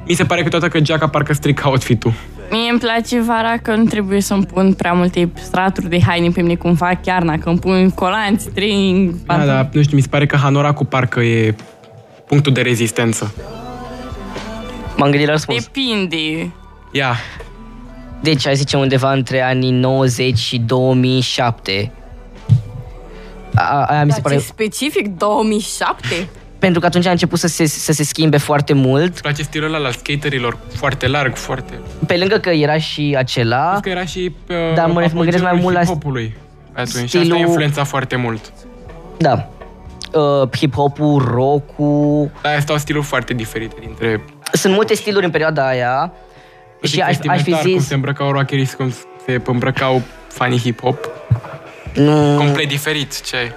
S2: mi se pare câteodată că geaca parcă strică outfit-ul.
S4: Mie îmi place vara că nu trebuie să-mi pun prea multe straturi de haine pe mine cum fac chiar dacă îmi pun colanți, string,
S2: Da, da, nu știu, mi se pare că hanoracul parcă e punctul de rezistență.
S6: M-am gândit la răspuns.
S4: Depinde.
S2: Ia,
S6: Deci, hai zice undeva între anii 90 și 2007. A, aia mi se
S3: Dar
S6: pare...
S3: ce specific, 2007?
S6: Pentru că atunci a început să se, să se schimbe foarte mult.
S2: îmi place stilul ăla al skaterilor, foarte larg, foarte...
S6: Pe lângă că era și acela,
S2: Cred că era și uh,
S6: Da, mă- mă gândesc mai mult la
S2: hip-hopului atunci. Și asta
S6: stilul-
S2: a influențat foarte mult.
S6: da, uh, hip-hopul, rock-ul...
S2: Dar astea au stiluri foarte diferite dintre...
S6: Sunt multe stiluri în perioada aia și aș, aș fi
S2: vestimentar, Cum
S6: zis...
S2: se îmbrăcau rockerii și cum se îmbrăcau fanii hip-hop.
S6: Nu,
S2: Complet diferit, ce ai.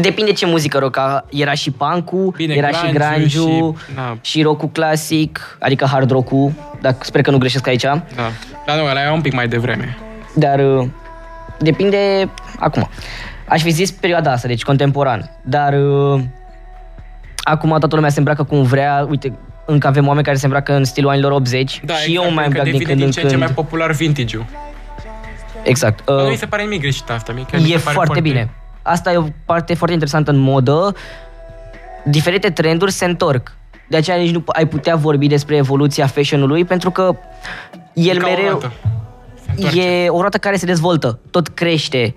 S6: Depinde ce muzică rocka. Era și punk
S2: Bine,
S6: era și
S2: grunge-ul
S6: grunge
S2: și- da.
S6: și rock-ul clasic, adică hard rock-ul, dacă sper că nu greșesc aici.
S2: Da. Dar nu, ăla e un pic mai devreme.
S6: Dar uh, depinde acum. Aș fi zis perioada asta, deci contemporan. Dar uh, acum toată lumea se îmbracă cum vrea. Uite, încă avem oameni care se îmbracă în stilul anilor 80
S2: Da,
S6: și
S2: exact,
S6: eu mai
S2: pentru că
S6: îmbrac din
S2: devine
S6: când în
S2: din ce în ce
S6: când.
S2: mai popular vintage-ul.
S6: Exact.
S2: Dar nu
S6: Uh,
S2: mi se pare nimic greșit asta. Mie chiar mi se
S6: e
S2: pare
S6: foarte bine. Asta e o parte foarte interesantă în modă. Diferite trenduri se întorc. De aceea nici nu ai putea vorbi despre evoluția fashion-ului pentru că el
S2: ca o
S6: mereu
S2: roată. Se întoarce.
S6: e o roată care se dezvoltă, tot crește.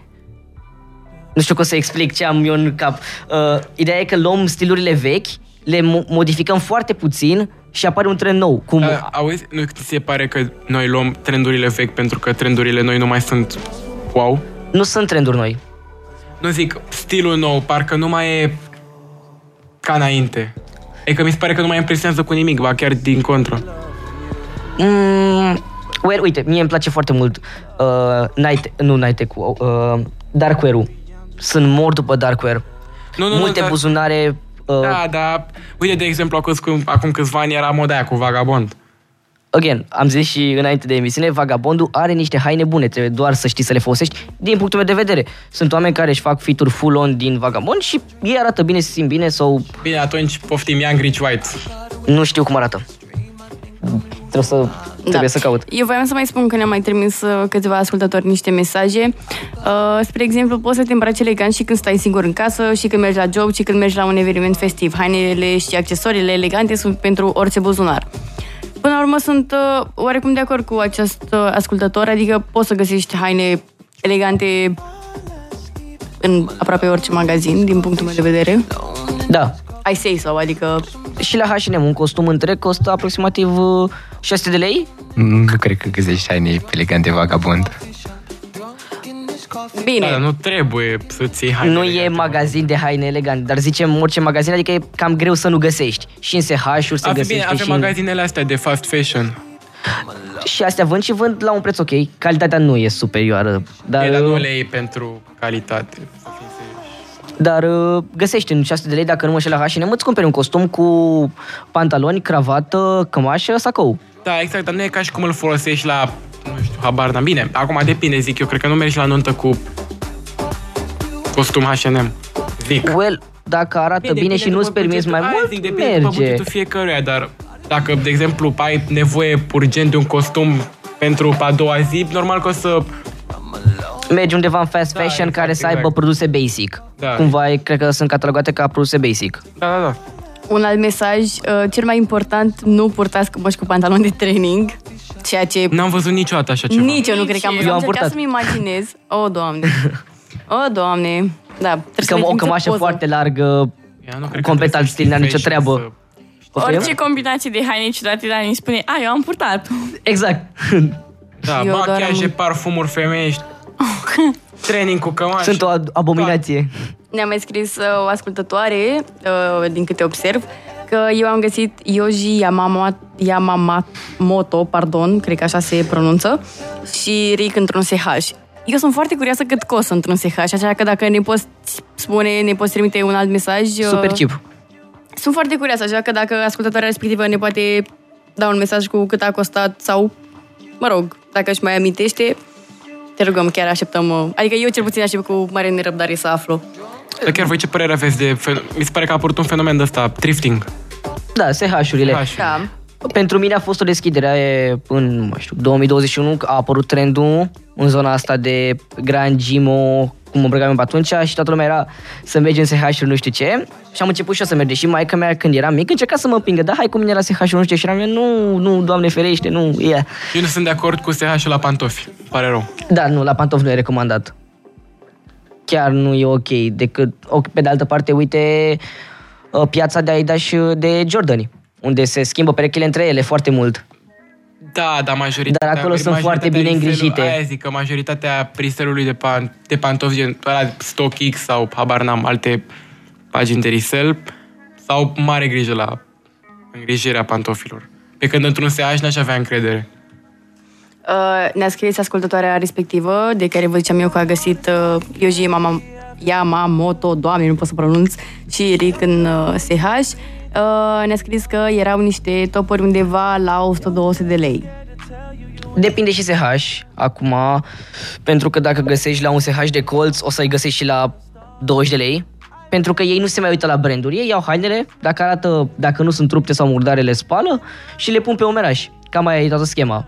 S6: Nu știu cum să explic ce am eu în cap. Uh, ideea e că luăm stilurile vechi, le mo- modificăm foarte puțin și apare un trend nou. Cum
S2: Dar, auzi, nu ți se pare că noi luăm trendurile vechi pentru că trendurile noi nu mai sunt wow?
S6: nu sunt trenduri noi.
S2: Nu zic stilul nou, parcă nu mai e ca înainte. E că mi se pare că nu mai impresionează cu nimic, ba chiar din contră.
S6: Mm, well, uite, mie îmi place foarte mult uh, night, nu night cu uh, darkwear-ul. Sunt mor după darkwear.
S2: Nu, nu,
S6: Multe
S2: nu, dar-
S6: buzunare uh,
S2: Da, da. Uite, de exemplu, acum, acum câțiva ani era moda aia cu vagabond.
S6: Again, am zis și înainte de emisiune, Vagabondul are niște haine bune, trebuie doar să știi să le folosești din punctul meu de vedere. Sunt oameni care își fac fituri full-on din Vagabond și ei arată bine, se simt bine sau
S2: Bine, atunci poftim Young Rich White.
S6: nu știu cum arată. Trebuie să, trebuie să caut.
S3: Eu voiam să mai spun că ne-am mai trimis uh, câțiva ascultători niște mesaje. Uh, spre exemplu, poți să te îmbraci elegant și când stai singur în casă, și când mergi la job, și când mergi la un eveniment festiv. Hainele și accesoriile elegante sunt pentru orice buzunar. Până la urmă sunt uh, oarecum de acord cu acest uh, ascultător, adică poți să găsești haine elegante în aproape orice magazin, din punctul meu de vedere.
S6: Da.
S3: I say so, adică
S6: Și la H&M un costum întreg costă aproximativ uh, 600 de lei.
S5: Nu cred că găsești haine elegante vagabond.
S3: Bine,
S2: Da, dar nu trebuie să-ți iei haine
S6: Nu e
S2: elegante.
S6: magazin de haine elegant, dar zicem orice magazin, adică e cam greu să nu găsești. Și în SH-uri se
S2: Avem, bine,
S6: găsește
S2: avem
S6: și, în...
S2: magazinele astea de fast fashion.
S6: și astea vând și vând la un preț ok. Calitatea nu e superioară, dar,
S2: Dar, dar nu le iei pentru calitate. să fim serioși.
S6: dar uh, găsești în 600 de lei, dacă nu mă știu la H&M, îți cumperi un costum cu pantaloni, cravată, cămașă, sacou.
S2: Da, exact, dar nu e ca și cum îl folosești la, nu știu, habar n Bine, acum depinde, zic eu, cred că nu mergi la nuntă cu costum H&M. Zic.
S6: Well, dacă arată bine,
S2: depinde
S6: și
S2: după
S6: nu-ți permiți
S2: bugetul-
S6: mai
S2: Aia
S6: mult,
S2: zic, depinde după
S6: merge.
S2: bugetul fiecăruia, dar dacă, de exemplu, ai nevoie urgent de un costum pentru a doua zi, normal că o să...
S6: Mergi undeva în fast
S2: Da,
S6: fashion
S2: exact,
S6: care să aibă
S2: exact.
S6: produse basic.
S2: Da.
S6: Cumva, e- cred că sunt catalogate ca produse basic.
S2: Da, da, da.
S3: Un alt mesaj, uh, cel mai important, nu purtați cămăși cu pantaloni de training, ceea ce
S2: N-am văzut niciodată așa ceva.
S3: nici eu nu cred că am văzut.
S6: Eu
S3: Am
S6: am
S3: încercat
S6: purtat.
S3: să-mi imaginez. O, Doamne. O, Doamne. Da, trebuie să
S6: Că
S3: ne
S6: o
S3: trimiți
S6: cămașă
S3: poză.
S6: foarte largă,
S2: Ea nu cred că
S6: complet
S2: trebuie
S6: alt
S2: să
S6: stil, n-are
S2: știi
S6: nicio
S2: fashion
S6: treabă.
S2: să-
S4: Orice combinație de haine ciudate, dar îmi spune, a, eu am purtat.
S6: Exact.
S2: Da,
S3: Eu doar
S2: machiaje,
S3: am-
S2: parfumuri femeiești, training cu cămași.
S6: Sunt o ad- abominație.
S3: Ne-a mai scris uh, o ascultătoare, uh, din câte observ, că eu am găsit Yoji Yamama, Yamamoto, pardon, cred că așa se pronunță, și Rick într-un SH. Eu sunt foarte curioasă cât costă într-un SH, așa că dacă ne poți spune, ne poți trimite un alt mesaj... uh,
S6: Super cheap.
S3: Sunt foarte curioasă, așa că dacă ascultătoarea respectivă ne poate da un mesaj cu cât a costat sau, mă rog, dacă își mai amintește, te rugăm, chiar așteptăm, uh, adică eu cel puțin aștept cu mare nerăbdare să aflu.
S2: Dar chiar voi ce părere aveți de... fen- Mi se pare că a apărut un fenomen de ăsta, thrifting.
S6: Da, SH-urile.
S2: Așa.
S3: Da.
S6: Pentru mine a fost o deschidere în, nu mai știu, 2021, a apărut trendul în zona asta de Grand Gimo, cum îmbrăcam eu pe atunci și toată lumea era să mergem în SH nu știu ce și am început și eu să merg. Și maica mea când eram mic încerca să mă împingă, da, hai cu mine la SH nu știu ce și eram eu, nu, nu, doamne ferește, nu, yeah.
S2: Eu nu sunt de acord cu SH-ul la pantofi. Pare rău.
S6: Da, nu, la pantofi nu e recomandat. Chiar nu e ok, decât, o- pe de altă parte, uite, uh, piața de Adidas și de Jordani, unde se schimbă perechile între ele foarte mult.
S2: Da, dar majoritatea...
S6: Dar acolo sunt foarte bine
S2: majoritatea
S6: îngrijite.
S2: resell- Aia zic că majoritatea preselului de, pan, de pantofi, gen ăla StockX sau habar n-am, alte pagini de resell, sau mare grijă la îngrijirea pantofilor. Pe când într-un SH n-aș avea încredere.
S3: Uh, ne-a scris ascultătoarea respectivă, de care vă ziceam eu că a găsit uh, Yoji Mama, Yamamoto, doamne, nu pot să pronunț, și Rick în uh, SH. Uh, ne-a scris că erau niște topuri undeva la 100-200 de lei.
S6: Depinde și SH, acum, pentru că dacă găsești la un SH de colț, o să-i găsești și la 20 de lei, pentru că ei nu se mai uită la branduri. Ei iau hainele, dacă arată, dacă nu sunt rupte sau murdare, le spală și le pun pe omeraș. Cam aia e toată schema.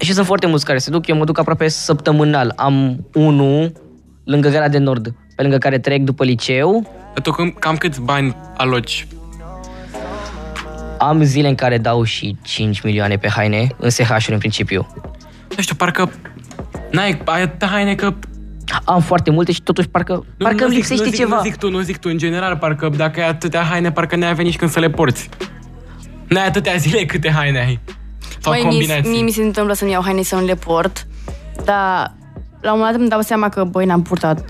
S6: Și sunt foarte mulți care se duc, eu mă duc aproape săptămânal. Am unul lângă Gara de Nord, pe lângă care trec după liceu.
S2: Dar tu cam, cam câți bani aloci?
S6: Am zile în care dau și 5 milioane pe haine, în SH-uri în principiu.
S2: Nu știu, parcă n-ai ai atâta haine că...
S6: Am foarte multe și totuși parcă,
S2: Nu,
S6: parcă
S2: nu
S6: îmi
S2: zic,
S6: lipsește
S2: nu zic,
S6: ceva.
S2: Nu zic tu, nu zic tu, în general, parcă dacă ai atâtea haine, parcă n-ai avea nici când să le porți. N-ai atâtea zile câte haine ai. Sau
S3: Măi, mie,
S2: combinații.
S3: mie mi se întâmplă să-mi iau haine să nu le port, dar la un moment dat îmi dau seama că, băi, n-am purtat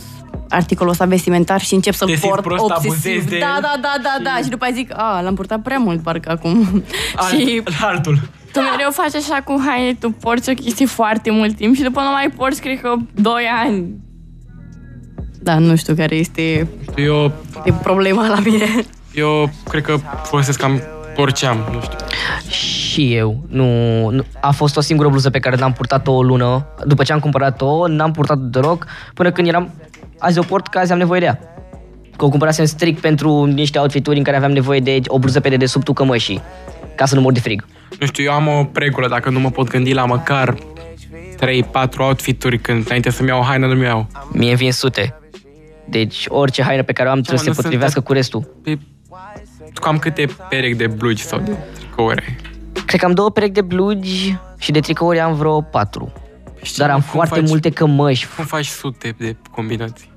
S3: articolul ăsta vestimentar și încep să-l
S2: Te simți
S3: port
S2: prost,
S3: obsesiv.
S2: abuzezi de
S3: Da,
S2: el
S3: da, da, da, da. Și după aia zic, a, l-am purtat prea mult, parcă acum.
S2: Alt,
S3: și
S2: altul.
S4: Tu mereu faci așa cu haine, tu porți o chestie foarte mult timp și după nu mai porți, cred că 2 ani.
S3: Da, nu știu care este
S2: Eu,
S3: e problema la mine.
S2: eu cred că folosesc cam orice am, nu știu.
S6: Și eu. Nu, nu, a fost o singură bluză pe care n-am purtat-o o lună. După ce am cumpărat-o, n-am purtat-o deloc, până când eram... Azi o port, că azi am nevoie de ea. Că o cumpărasem strict pentru niște outfituri în care aveam nevoie de o bluză pe dedesubtul cămășii, ca să nu mor de frig.
S2: Nu știu, eu am o regulă, dacă nu mă pot gândi la măcar 3-4 outfituri când înainte să-mi iau o haină, nu-mi iau.
S6: Mie îmi vin sute. Deci orice haină pe care o am trebuie să
S2: nu
S6: se
S2: sunt
S6: potrivească
S2: at-
S6: cu restul.
S2: Pe, cam câte perechi de blugi sau de tricouri ai?
S6: Cred că am două perechi de blugi și de tricouri am vreo patru.
S2: Și
S6: Dar am
S2: cum
S6: foarte
S2: faci-
S6: multe cămăși.
S2: Cum faci sute de combinații?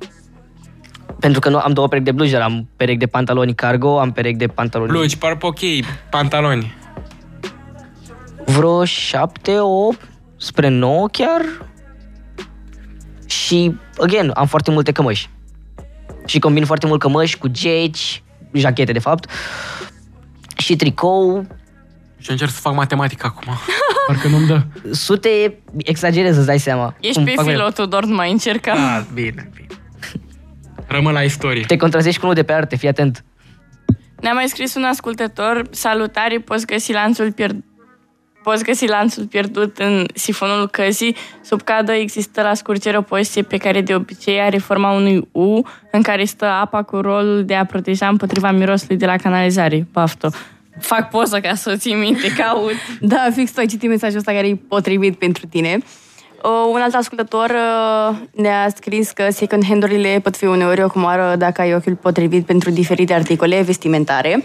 S6: Pentru că nu am două perechi de blugi, dar am perechi de pantaloni cargo, am perechi de pantaloni...
S2: Blugi, par ok, pantaloni.
S6: Vreo șapte, opt, spre nouă chiar. și, again, am foarte multe cămăși. Și combin foarte mult cămăși cu geci, jachete de fapt, și tricou,
S2: Și încerc să fac matematică acum. Parcă nu-mi dă.
S6: sute, exagerez, îți dai seama.
S4: Ești
S6: Cum
S4: pe
S6: fac mereu.
S4: filo, Tudor, nu mai încerca.
S2: Da, bine, bine. Rămân la istorie.
S6: Te contrazești cu unul de pe arte, fii atent.
S4: Ne-a mai scris un ascultător, salutare, poți găsi lanțul pierdut Poți găsi lanțul pierdut în sifonul căzii. Sub cadă există la scurgere o poziție pe care de obicei are forma unui U, în care stă apa cu rolul de a proteja împotriva mirosului de la canalizare. Bafto. Fac poză ca să o ții minte, caut.
S3: Da, fix tu ai citit mesajul ăsta care e potrivit pentru tine. Uh, un alt ascultător uh, ne-a scris că second hand-urile pot fi uneori o comoară dacă ai ochiul potrivit pentru diferite articole vestimentare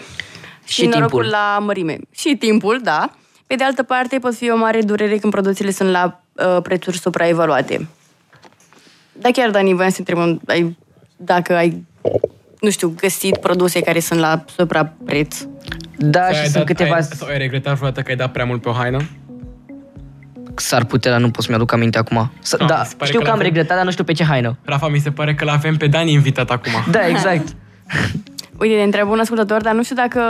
S3: și,
S6: Și
S3: norocul
S6: timpul.
S3: la mărime. Și timpul, da. Pe de altă parte, pot fi o mare durere când produsele sunt la uh, prețuri supraevaluate. Da, chiar, Dani, voiam să întrebăm ai, dacă ai, nu știu, găsit produse care sunt la suprapreț.
S6: Da,
S2: Sau
S6: și
S2: ai
S6: sunt
S2: dat-
S6: câteva...
S2: Ai, sau ai regretat vreodată că ai dat prea mult pe o haină?
S6: S-ar putea, dar nu pot să-mi aduc aminte acum. S-
S2: Ah,
S6: da,
S2: mi se pare
S6: știu
S2: că
S6: că am
S2: la fel.
S6: regretat, dar nu știu pe ce haină.
S2: Rafa, mi se pare că l-avem pe Dani invitat acum.
S6: Da, exact.
S3: Uite, ne întreabă un ascultător, dar nu știu dacă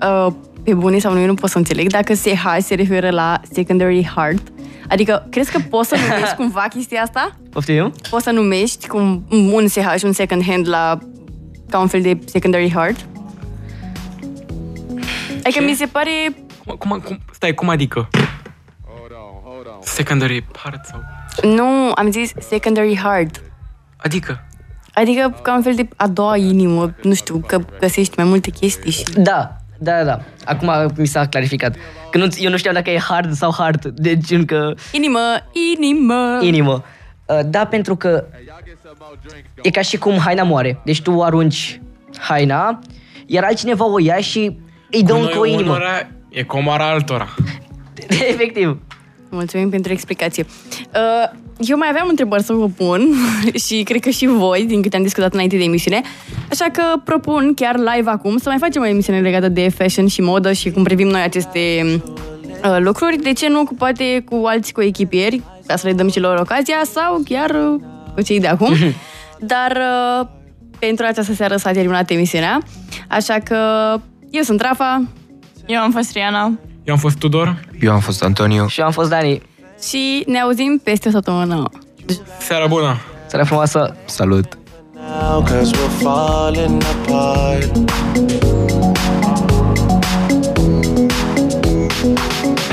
S3: uh, pe bune sau nu, eu nu pot să înțeleg, dacă SH se referă la secondary heart. Adică, crezi că poți să numești cumva chestia asta?
S6: Poftim?
S3: Poți să numești cum un SH, un second hand la ca un fel de secondary heart? Adică
S2: Ce?
S3: mi se pare...
S2: Cum, cum, cum, stai, cum adică? Secondary part sau...
S3: Nu, am zis secondary heart.
S2: Adică?
S3: Adică ca un fel de a doua inimă, nu știu, că găsești mai multe chestii și...
S6: Da, da, da. Acum mi s-a clarificat. Că nu, eu nu știam dacă e hard sau hard. Deci încă
S3: Inimă, inimă!
S6: inimă. Uh, Da, pentru că e ca și cum haina moare. Deci tu arunci haina, iar altcineva o ia și îi dă încă o inimă.
S2: unora e comoara altora.
S6: Efectiv.
S3: Mulțumim pentru explicație. Uh, Eu mai aveam întrebări să vă pun și cred că și voi, din câte am discutat înainte de emisiune. Așa că propun chiar live acum să mai facem o emisiune legată de fashion și modă și cum privim noi aceste uh, lucruri. De ce nu cu poate cu alți coechipieri, ca să le dăm și lor ocazia, sau chiar uh, cu cei de acum. Dar uh, pentru această seară s-a terminat emisiunea, așa că eu sunt Rafa
S4: Eu am fost Riana.
S2: Eu am fost Tudor.
S5: Eu am fost Antonio.
S6: Și eu am fost Dani.
S3: și ne auzim peste o săptămână.
S2: Seara bună!
S6: Seara frumoasă!
S5: Salut!
S7: now cause we're falling apart.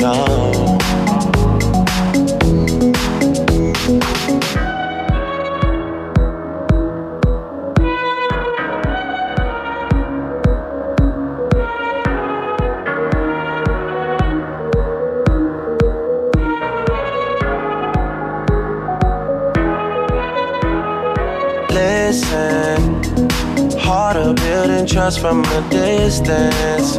S7: Listen, harder building trust from a distance.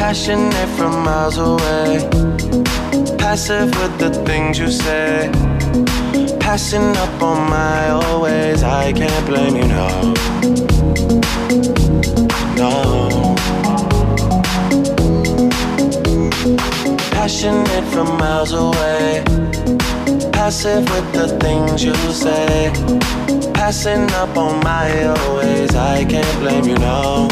S7: Passionate from miles away, passive with the things you say. Passing up on my always, I can't blame you, no. No. Passionate from miles away. Passive with the things you say. Passing up on my always. I can't blame you, no.